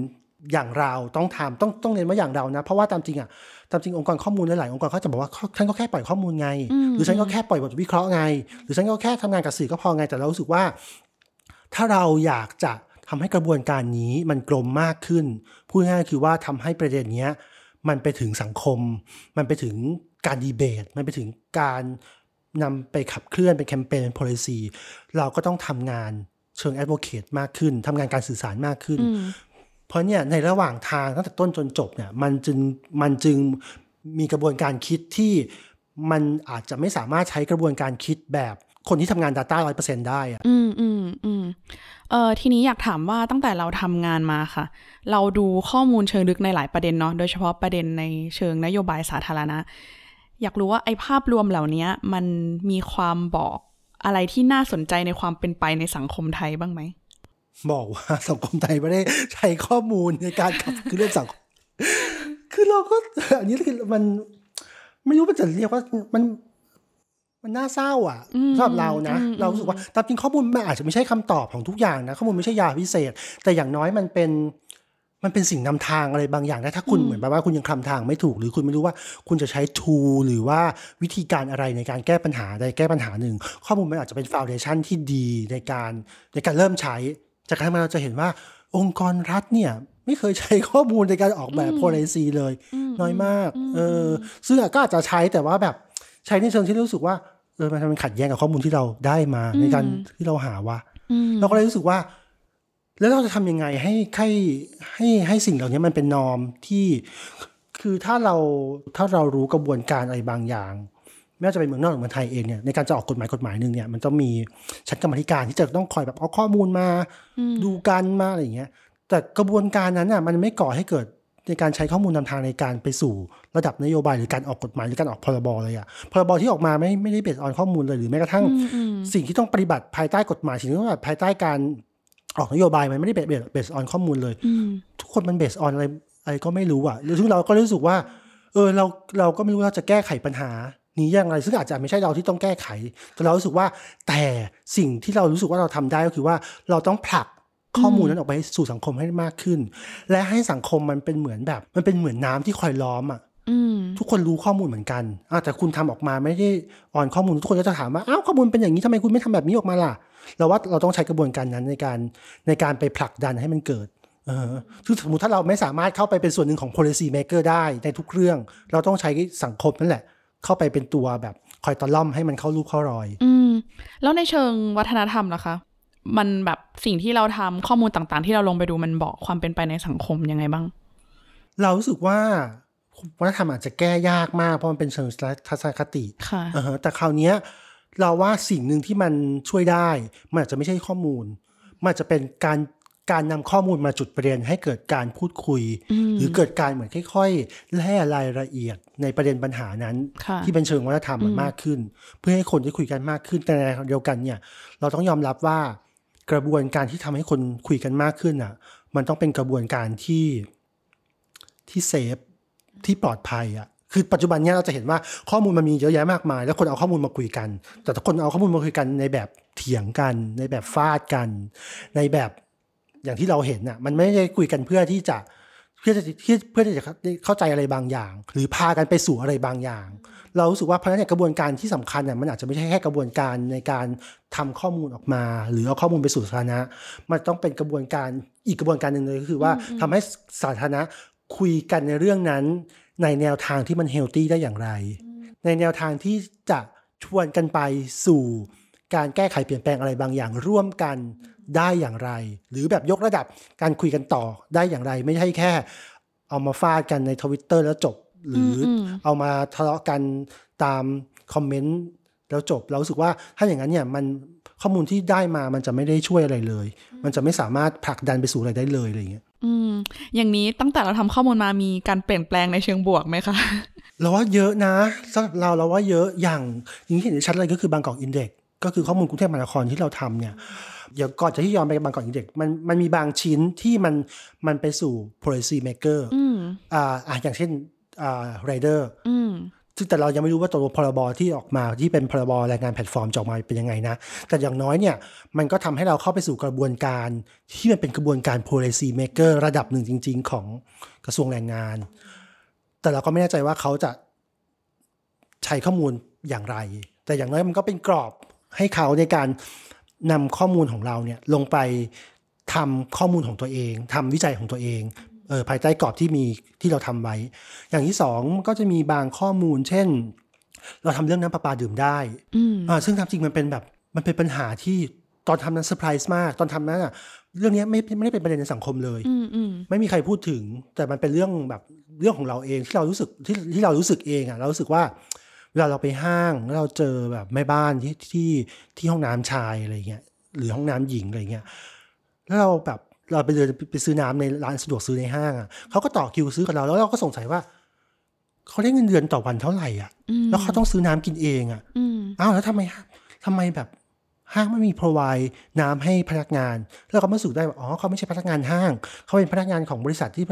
อย่างเราต้องทำต้องต้องเน้นว่าอย่างเรานะ เพราะว่าตามจริงอะตามจริงองค์กรข้อมูลหลายๆองค์กรเขาจะบอกว่าฉันก็แค่ปล่อยข้อมูลไง หรือฉันก็แค่ปล่อยบทวิเคราะห์ไง หรือฉันก็แค่ทำงานกับสื่อก็พอไงแต่เรารู้สึกว่า ถ้าเราอยากจะทำให้กระบวนการนี้มันกลมมากขึ้น พูดง่ายๆคือว่าทำให้ประเด็นเนี้ยมันไปถึงสังคม มันไปถึงการดีเบต มันไปถึงการนำไปขับเคลื่อนเป็นแคมเปญเป็น policy เราก็ต้องทำงานเชิง advocate มากขึ้นทำงานการสื่อสารมากขึ้น เพราะเนี่ยในระหว่างทางตั้งแต่ต้นจนจบเนี่ยมันจึงมันจึงมีกระบวนการคิดที่มันอาจจะไม่สามารถใช้กระบวนการคิดแบบ คนที่ทำงาน Data ร้อยเปอร์เซ็นได้อะอืมอืมอืมเออทีนี้อยากถามว่าตั้งแต่เราทำงานมาค่ะ เราดูข้อมูลเชิงลึกในหลายประเด็นเนาะโดยเฉพาะประเด็นในเชิงนโยบายสาธารณะ อยากรู้ว่าไอ้ภาพรวมเหล่านี้มันมีความบอกอะไรที่น่าสนใจในความเป็นไปในสังคมไทยบ้างไหม บอกว่าสังคมไทยไม่ได้ใช้ข้อมูลในการขับคือเรื่องสังคมคือเราก็ อันนี้คือมัน ไม่รู้มันจะเรียกว่ามัน มันน่าเศร้าอะสำหรับเรานะ เรารู้สึกว่าตามจริงข้อมูลมันอาจจะไม่ใช่คำตอบของทุกอย่างนะ ข้อมูลไม่ใช่ยาพิเศษ แต่อย่างน้อยมันเป็นมันเป็นสิ่งนำทางอะไรบางอย่างนะถ้าคุณเหมือนแบบว่าคุณยังคลำทางไม่ถูก หรือคุณไม่รู้ว่าคุณจะใช้ทูหรือว่าวิธีการอะไรในการแก้ปัญหาใดแก้ปัญหาหนึ่ง ข้อมูลมันอาจจะเป็นฟ u n เดชันที่ดีในการในการเริ่มใช้ จากนั้นมาเราจะเห็นว่าองค์กรรัฐเนี่ยไม่เคยใช้ข้อมูลในการออกแบบ policy เลย น้อยมากเออซึ่งก็อาจจะใช้แต่ว่าแบบใช้ในเชิงที่รู้สึกว่า เออมันมันขัดแย้งกับข้อมูลที่เราได้มาในการที่เราหาว่าเราก็เลยรู้สึกว่า แล้วเราจะทำยังไงให้ให้ให้ให้สิ่งเหล่านี้มันเป็นนอมที่คือถ้าเราถ้าเรารู้กระบวนการอะไรบางอย่างไม่ว่าจะเป็นเมืองนอกหรือเมืองไทยเองเนี่ยในการจะออกกฎหมายกฎหมายหนึ่งเนี่ยมันต้องมีชั้นกรรมาธิการที่จะต้องคอยแบบเอาข้อมูลมา ดูกันมาอะไรอย่างเงี้ยแต่กระบวนการนั้นอะมันไม่ก่อให้เกิด ในการใช้ข้อมูลนำทางในการไปสู่ระดับนโยบายหรือการออกกฎหมายหรือการออกพรบเลยอะพรบที่ออกมาไม่ไม่ได้เบสออนข้อมูลเลยหรือแม้กระทั่ง สิ่งที่ต้องปฏิบัติภายใต้กฎหมายสิ่งที่ต้องปฏิบัติภายใต้การออกนโยบายมันไม่ได้เบสเบสออนข้อมูลเลย ทุกคนมันเบสออนอะไรอะไรก็ไม่รู้อะซึ่งเราก็รู้สึกว่า เออเราเราก็ไม่รู้ว่าจะแก้ไขปัญหานี้ยังไงซึ่งอาจจะไม่ใช่เราที่ต้องแก้ไข แต่เรารู้สึกว่าแต่สิ่งที่เรารู้สึกว่าเราทำได้ก็คือว่าเราต้องผลัก ข้อมูลนั้นออกไปสู่สังคมให้มากขึ้น และให้สังคมมันเป็นเหมือนแบบ มันเป็นเหมือนน้ำที่คอยล้อมอะทุกคนรู้ข้อมูลเหมือนกันอะแต่คุณทำออกมาไม่ได้ออนข้อมูลทุกคนก็จะถามว่าอ้าวข้อมูลเป็นอย่างนี้ทำไมคุณไม่ทำแบบนี้ออกมาล่ะ เราว่าเราต้องใช้กระบวนการนั้นในการในการไปผลักดันให้มันเกิดเออคือสมมติถ้าเราไม่สามารถเข้าไปเป็นส่วนหนึ่งของ policy maker ได้ในทุกเรื่อง เราต้องใช้สังคมนั่นแหละ เข้าไปเป็นตัวแบบคอยตะล่อมให้มันเข้ารูปเข้ารอย อืม แล้วในเชิงวัฒนธรรมล่ะคะ มันแบบสิ่งที่เราทำข้อมูลต่างๆ ที่เราลงไปดูมันบอกความเป็นไปในสังคมยังไงบ้าง เรารู้สึกว่าวัฒนธรรมอาจจะแก้ยากมากเพราะมันเป็นเชิงทัศนคติค่ะอ่าฮะแต่คราวเนี้ยเราว่าสิ่งหนึ่งที่มันช่วยได้ มันอาจจะไม่ใช่ข้อมูล มันอาจจะเป็นการการนำข้อมูลมาจุดประเด็นให้เกิดการพูดคุย หรือเกิดการเหมือนค่อยๆแล่รายละเอียดในประเด็นปัญหานั้นค่ะที่เป็นเชิงวัฒนธรรมมันมากขึ้น เพื่อให้คนได้คุยกันมากขึ้นแต่ในขณะเดียวกันเนี่ย เราต้องยอมรับว่า กระบวนการที่ทำให้คนคุยกันมากขึ้นอะ มันต้องเป็นกระบวนการที่ที่เซฟที่ปลอดภัยอะคือปัจจุบันเนี้ยเราจะเห็นว่าข้อมูลมันมีเยอะแยะมากมาย แล้วคนเอาข้อมูลมาคุยกัน แต่ถ้าคนเอาข้อมูลมาคุยกันในแบบเถียงกัน ในแบบฟาดกัน ในแบบอย่างที่เราเห็นน่ะ มันไม่ได้คุยกันเพื่อที่จะ พื่อจะเพื่อที่จะเข้าใจอะไรบางอย่าง หรือพากันไปสู่อะไรบางอย่าง เรารู้สึกว่าเพราะฉะนั้นเนี่ยกระบวนการที่สำคัญเนี่ยมันอาจจะไม่ใช่แค่กระบวนการในการทำข้อมูลออกมา หรือเอาข้อมูลไปสู่สาธารณะ มันต้องเป็นกระบวนการอีกกระบวนการหนึ่งเลยก็คือว่าทำให้สาธารณะคุยกันในเรื่องนั้น ในแนวทางที่มันเฮลตี้ได้อย่างไร ในแนวทางที่จะชวนกันไปสู่การแก้ไขเปลี่ยนแปลงอะไรบางอย่างร่วมกัน ได้อย่างไร หรือแบบยกระดับการคุยกันต่อได้อย่างไร ไม่ใช่แค่ เอามาฟาดกันในทวิตเตอร์แล้วจบ หรืออเอามาทะเลาะกันตามคอมเมนต์แล้วจบเรารู้สึกว่าถ้าอย่างนั้นเนี่ยมันข้อมูลที่ได้มามันจะไม่ได้ช่วยอะไรเลย มันจะไม่สามารถผลักดันไปสู่อะไรได้เลยอะไรอย่างเงี้ย อืม อย่างนี้ตั้งแต่เราทำข้อมูลมามีการเปลี่ยนแปลงในเชิงบวกไหมคะ เราว่าเยอะนะสำหรับเราเราว่าเยอะอย่างยิ่งเห็นได้ชัดเลยก็คือบางกอกอินเด็ก ก็คือข้อมูลกรุงเทพมหานครที่เราทำเนี่ยเดี๋ยวก่อนจะที่ยอมไปบางกอกอินเด็กมันมันมีบางชิ้นที่มันมันไปสู่ policy maker อืมอ่าอะอย่างเช่นอ่า rider อืมซึ่งแต่เรายังไม่รู้ว่าตัวพรบที่ออกมาที่เป็นพรบแรงงานแพลตฟอร์มจะออกมาเป็นยังไงนะ แต่อย่างน้อยเนี่ย มันก็ทำให้เราเข้าไปสู่กระบวนการที่มันเป็นกระบวนการ policy maker ระดับหนึ่งจริง ๆ ของกระทรวงแรงงาน แต่เราก็ไม่แน่ใจว่าเขาจะใช้ข้อมูลอย่างไร แต่อย่างน้อยมันก็เป็นกรอบ ให้เขาในการนำข้อมูลของเราเนี่ยลงไปทำข้อมูลของตัวเอง ทำวิจัยของตัวเองเออภายใต้กรอบที่มีที่เราทำไว้ อย่างที่สองก็จะมีบางข้อมูล เช่น เราทำเรื่องน้ำประปาดื่มได้อืมอ่าซึ่งทำจริงมันเป็นแบบมันเป็นปัญหาที่ตอนทำนั้นเซอร์ไพรส์มาก ตอนทำนั้นอะเรื่องนี้ไม่ไม่ได้เป็นประเด็นในสังคมเลยอืมอืมไม่มีใครพูดถึง แต่มันเป็นเรื่องแบบเรื่องของเราเองที่เรารู้สึกที่ที่เรารู้สึกเองอะเรารู้สึกว่าเวลาเราไปห้างแล้วเราเจอแบบแม่บ้านที่ที่ที่ห้องน้ำชายอะไรเงี้ยหรือห้องน้ำหญิงอะไรเงี้ยแล้วเราแบบเราไปเดินไปซื้อน้ำในร้านสะดวกซื้อในห้างอะเขาก็ต่อคิวซื้อกับเราแล้วเราก็สงสัยว่าเขาได้เงินเดือนต่อวันเท่าไหร่อะอืมแล้วเขาต้องซื้อน้ำกินเองอะอืมอ้าวแล้วทำไมทำไมแบบห้างไม่มี provide น้ำให้พนักงาน แล้วก็มาสู่ได้ว่าอ๋อเขาไม่ใช่พนักงานห้าง เขาเป็นพนักงานของบริษัทที่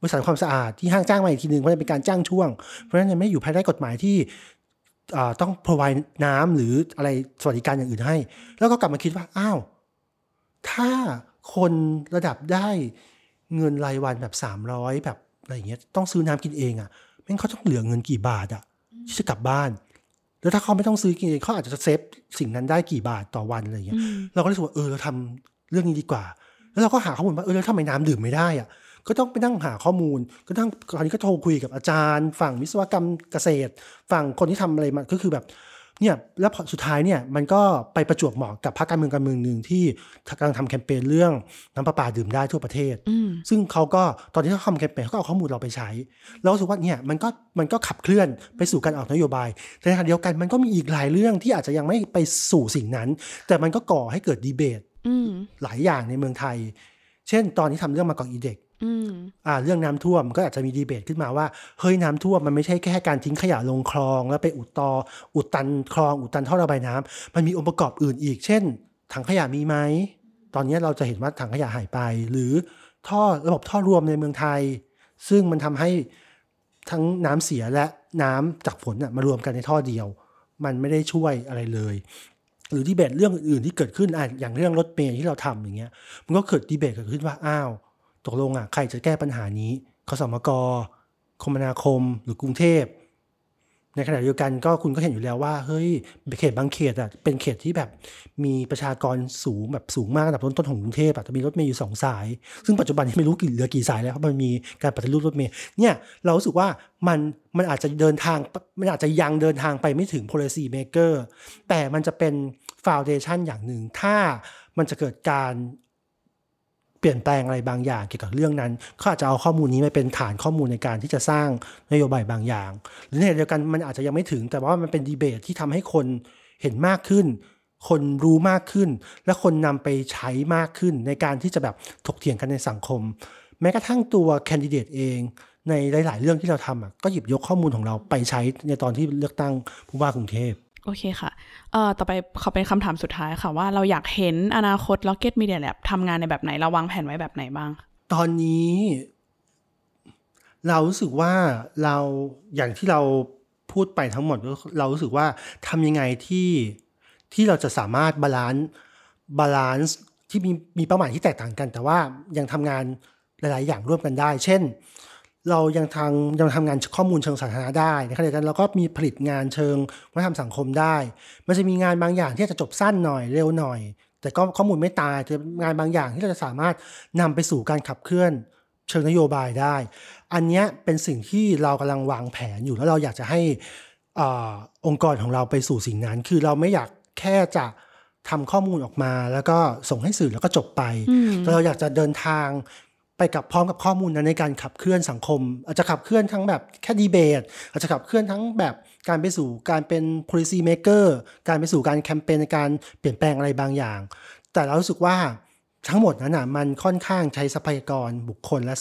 บริษัทความสะอาดที่ห้างจ้างมาอีกทีหนึ่งเพราะเป็นการจ้างช่วง เพราะฉะนั้นยังไม่อยู่ภายใต้กฎหมายที่ ต้อง provide น้ำหรืออะไรสวัสดิการอย่างอื่นให้ แล้วก็กลับมาคิดว่าอ้าวถ้าคนระดับได้เงินรายวันแบบสามร้อยแบบอะไรเงี้ยต้องซื้อน้ำกินเองอะ่ะแม่งเขาต้องเหลือเงินกี่บาทอะ่ะที่จะกลับบ้าน แล้วถ้าเขาไม่ต้องซื้อกินเองเขาอาจจะเซฟสิ่งนั้นได้กี่บาทต่อวันอะไรเงี้ยเราก็รู้สึกว่าเออเราทำเรื่องนี้ดีกว่า แล้วเราก็หาข้อมูลว่าเออแล้วทำไมน้ำดื่มไม่ได้อะ่ะ ก็ต้องไปนั่งหาข้อมูล ก็ต้องคราวนี้ก็โทรคุยกับอาจารย์ ฝั่งวิศวกรรมเกษตร ฝั่งคนที่ทำอะไรมาก็คือแบบเนี่ยแล้วสุดท้ายเนี่ยมันก็ไปประจวบเหมาะกับพรรคการเมืองการเมืองหนึ่งที่กำลังทำแคมเปญเรื่องน้ำประปาดื่มได้ทั่วประเทศ ซึ่งเขาก็ตอนที่เขาทำแคมเปญเขาก็เอาข้อมูลเราไปใช้เราสึกว่าเนี่ยมันก็มันก็ขับเคลื่อนไปสู่การออกนโยบาย แต่ในขณะเดียวกันมันก็มีอีกหลายเรื่องที่อาจจะยังไม่ไปสู่สิ่งนั้น แต่มันก็ก่อให้เกิดดีเบตหลายอย่างในเมืองไทย เช่น ตอนที่ทำเรื่องมากอกอีเด็ก อ่าเรื่องน้ำท่วมก็อาจจะมีดีเบตขึ้นมาว่าเฮ้ยน้ำท่วมมันไม่ใช่แค่การทิ้งขยะลงคลอง แล้วไปอุดตออุดตันคลอง อุดตันท่อระบายน้ำมันมีองค์ประกอบอื่นอีก เช่น ถังขยะมีไหมตอนนี้เราจะเห็นว่าถังขยะหายไป หรือท่อระบบท่อรวมในเมืองไทย ซึ่งมันทำให้ทั้งน้ำเสียและน้ำจากฝนมารวมกันในท่อเดียว มันไม่ได้ช่วยอะไรเลย หรือดีเบตเรื่องอื่นที่เกิดขึ้นอะอย่างเรื่องรถเมล์ที่เราทำอย่างเงี้ยมันก็เกิดดีเบตเกิดขึ้นว่าอ้าว ตกลงอะใครจะแก้ปัญหานี้คสมกคมนาคมหรือกรุงเทพ ในขณะเดียวกันก็คุณก็เห็นอยู่แล้วว่า เฮ้ยเขตบางเขตอะเป็นเขตที่แบบมีประชากรสูงแบบสูงมากระดับต้นๆของกรุงเทพอะจะมีรถเมย์อยู่สองสาย ซึ่งปัจจุบันนี้ไม่รู้กี่เหลือกี่สายแล้วเพราะมันมีการปฏิรูปรถเมย์เนี่ยเรารู้สึกว่ามันมันอาจจะเดินทางมันอาจจะยังเดินทางไปไม่ถึง policy maker แต่มันจะเป็น foundation อย่างหนึ่งถ้ามันจะเกิดการ เปลี่ยนแปลงอะไรบางอย่างเกี่ยวกับเรื่องนั้นเขาอาจจะเอาข้อมูลนี้มาเป็นฐานข้อมูลในการที่จะสร้างนโยบายบางอย่าง หรือในเดียวกันมันอาจจะยังไม่ถึง แต่ว่ามันเป็นดีเบตที่ทำให้คนเห็นมากขึ้น คนรู้มากขึ้น และคนนำไปใช้มากขึ้น ในการที่จะแบบถกเถียงกันในสังคม แม้กระทั่งตัวแคนดิเดตเองในหลาย ๆ เรื่องที่เราทำอะก็หยิบยกข้อมูลของเราไปใช้ในตอนที่เลือกตั้งผู้ว่ากรุงเทพ โอเคค่ะ เอ่อ ต่อไปขอเป็นคำถามสุดท้ายค่ะ ว่าเราอยากเห็นอนาคต Rocket Media Lab ทำงานในแบบไหน เราวางแผนไว้แบบไหนบ้าง ตอนนี้ เรารู้สึกว่าเราอย่างที่เราพูดไปทั้งหมดเรารู้สึกว่าทำยังไงที่ที่เราจะสามารถ balance balance ที่มีมีเป้าหมายที่แตกต่างกัน แต่ว่ายังทำงานหลาย ๆ อย่างร่วมกันได้ เช่น เรายังทางยังทำงานข้อมูลเชิงสาธารณะได้ในขณะเดียวกันเราก็มีผลิตงานเชิงวัฒนธรรมสังคมได้ มันจะมีงานบางอย่างที่จะจบสั้นหน่อยเร็วหน่อย แต่ก็ข้อมูลไม่ตายจะงานบางอย่างที่เราจะสามารถนำไปสู่การขับเคลื่อนเชิงนโยบายได้ อันนี้เป็นสิ่งที่เรากำลังวางแผนอยู่แล้วเราอยากจะให้อองค์กรของเราไปสู่สิ่งนั้น คือเราไม่อยากแค่จะทำข้อมูลออกมา แล้วก็ส่งให้สื่อแล้วก็จบไปแต่เราอยากจะเดินทาง ไปกับพร้อมกับข้อมูลนั้นในการขับเคลื่อนสังคม อาจจะขับเคลื่อนทั้งแบบแค่ดีเบต อาจจะขับเคลื่อนทั้งแบบการไปสู่การเป็น policy maker การไปสู่การแคมเปญในการเปลี่ยนแปลงอะไรบางอย่าง แต่เรารู้สึกว่าทั้งหมดนั้นอะมันค่อนข้างใช้ทรัพยากรบุคคลและ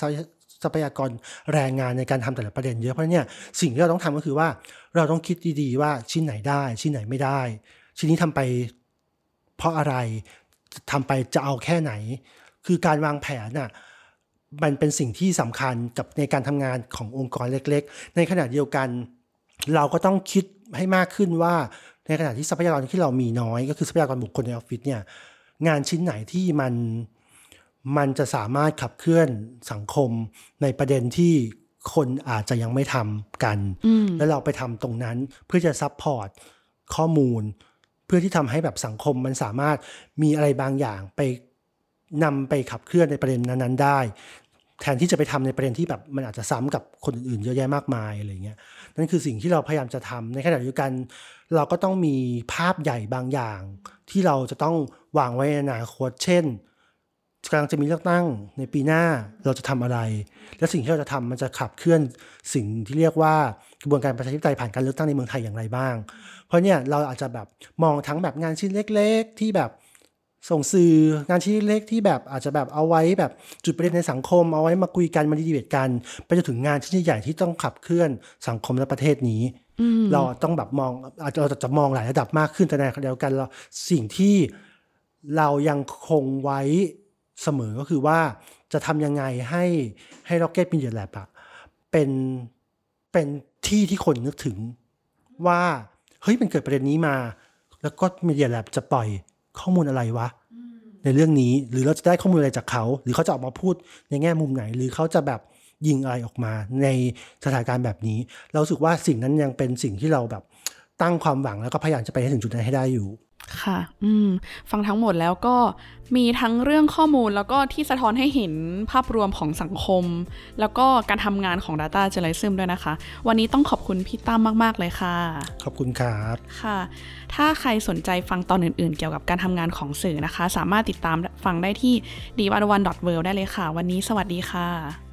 ทรัพยากรแรงงานในการทำแต่ละประเด็นเยอะเพราะเนี่ยสิ่งที่เราต้องทำก็คือว่าเราต้องคิดดีๆ ว่าชิ้นไหนได้ ชิ้นไหนไม่ได้ ชิ้นนี้ทำไปเพราะอะไรทำไปจะเอาแค่ไหน คือการวางแผนน่ะ มันเป็นสิ่งที่สำคัญกับในการทำงานขององค์กรเล็ก ๆ ในขณะเดียวกัน เราก็ต้องคิดให้มากขึ้นว่า ในขณะที่ทรัพยากรที่เรามีน้อย ก็คือทรัพยากรบุคคลในออฟฟิศเนี่ยงานชิ้นไหนที่มันมันจะสามารถขับเคลื่อนสังคมในประเด็นที่คนอาจจะยังไม่ทำกัน แล้วเราไปทำตรงนั้นเพื่อจะ support ข้อมูล เพื่อที่ทำให้แบบสังคมมันสามารถมีอะไรบางอย่างไปนำไปขับเคลื่อนในประเด็นนั้น ๆ ได้ แทนที่จะไปทำในประเด็นที่แบบมันอาจจะซ้ำกับคนอื่นๆเยอะแยะมากมายอะไรเงี้ยนั่นคือสิ่งที่เราพยายามจะทำในขณะเดียวกัน เราก็ต้องมีภาพใหญ่บางอย่าง ที่เราจะต้องวางไว้ในอนาคตเช่นกำลังจะมีเลือกตั้งในปีหน้าเราจะทำอะไร และสิ่งที่เราจะทำมันจะขับเคลื่อนสิ่งที่เรียกว่ากระบวนการประชาธิปไตยผ่านการเลือกตั้งในเมืองไทยอย่างไรบ้าง เพราะเนี่ยเราอาจจะแบบมองทั้งแบบงานชิ้นเล็ก ๆ ที่แบบ ส่งสื่องานชิ้นเล็กที่แบบอาจจะแบบเอาไว้แบบจุดประเด็นในสังคม เอาไว้มาคุยกันมาดีเบตกัน ไปจนถึงงานชิ้นใหญ่ที่ต้องขับเคลื่อนสังคมและประเทศนี้เราต้องแบบมองอาจจะเราจะมองหลายระดับมากขึ้นแต่ในขณะเดียวกันเราสิ่งที่เรายังคงไว้เสมอก็คือว่าจะทำยังไงให้ให้ Rocket Media Lab อะเป็นเป็นที่ที่คนนึกถึงว่า เฮ้ยมันเกิดประเด็นนี้มา แล้วก็ Media Lab จะปล่อย ข้อมูลอะไรวะ ในเรื่องนี้หรือเราจะได้ข้อมูลอะไรจากเขา หรือเขาจะออกมาพูดในแง่มุมไหน หรือเขาจะแบบยิงอะไรออกมาในสถานการณ์แบบนี้ เราสึกว่าสิ่งนั้นยังเป็นสิ่งที่เราแบบตั้งความหวังแล้วก็พยายามจะไปให้ถึงจุดนั้นให้ได้อยู่ ค่ะ อืม ฟังทั้งหมดแล้วก็มีทั้งเรื่องข้อมูลแล้วก็ที่สะท้อนให้เห็นภาพรวมของสังคม แล้วก็การทำงานของ Data Journalism ด้วยนะคะ วันนี้ต้องขอบคุณพี่ตั้มมาก ๆ เลยค่ะ ขอบคุณครับ ค่ะ ถ้าใครสนใจฟังตอนอื่น ๆ เกี่ยวกับการทำงานของสื่อนะคะ สามารถติดตามฟังได้ที่ d 1 1 w o r l d ได้เลยค่ะ วันนี้สวัสดีค่ะ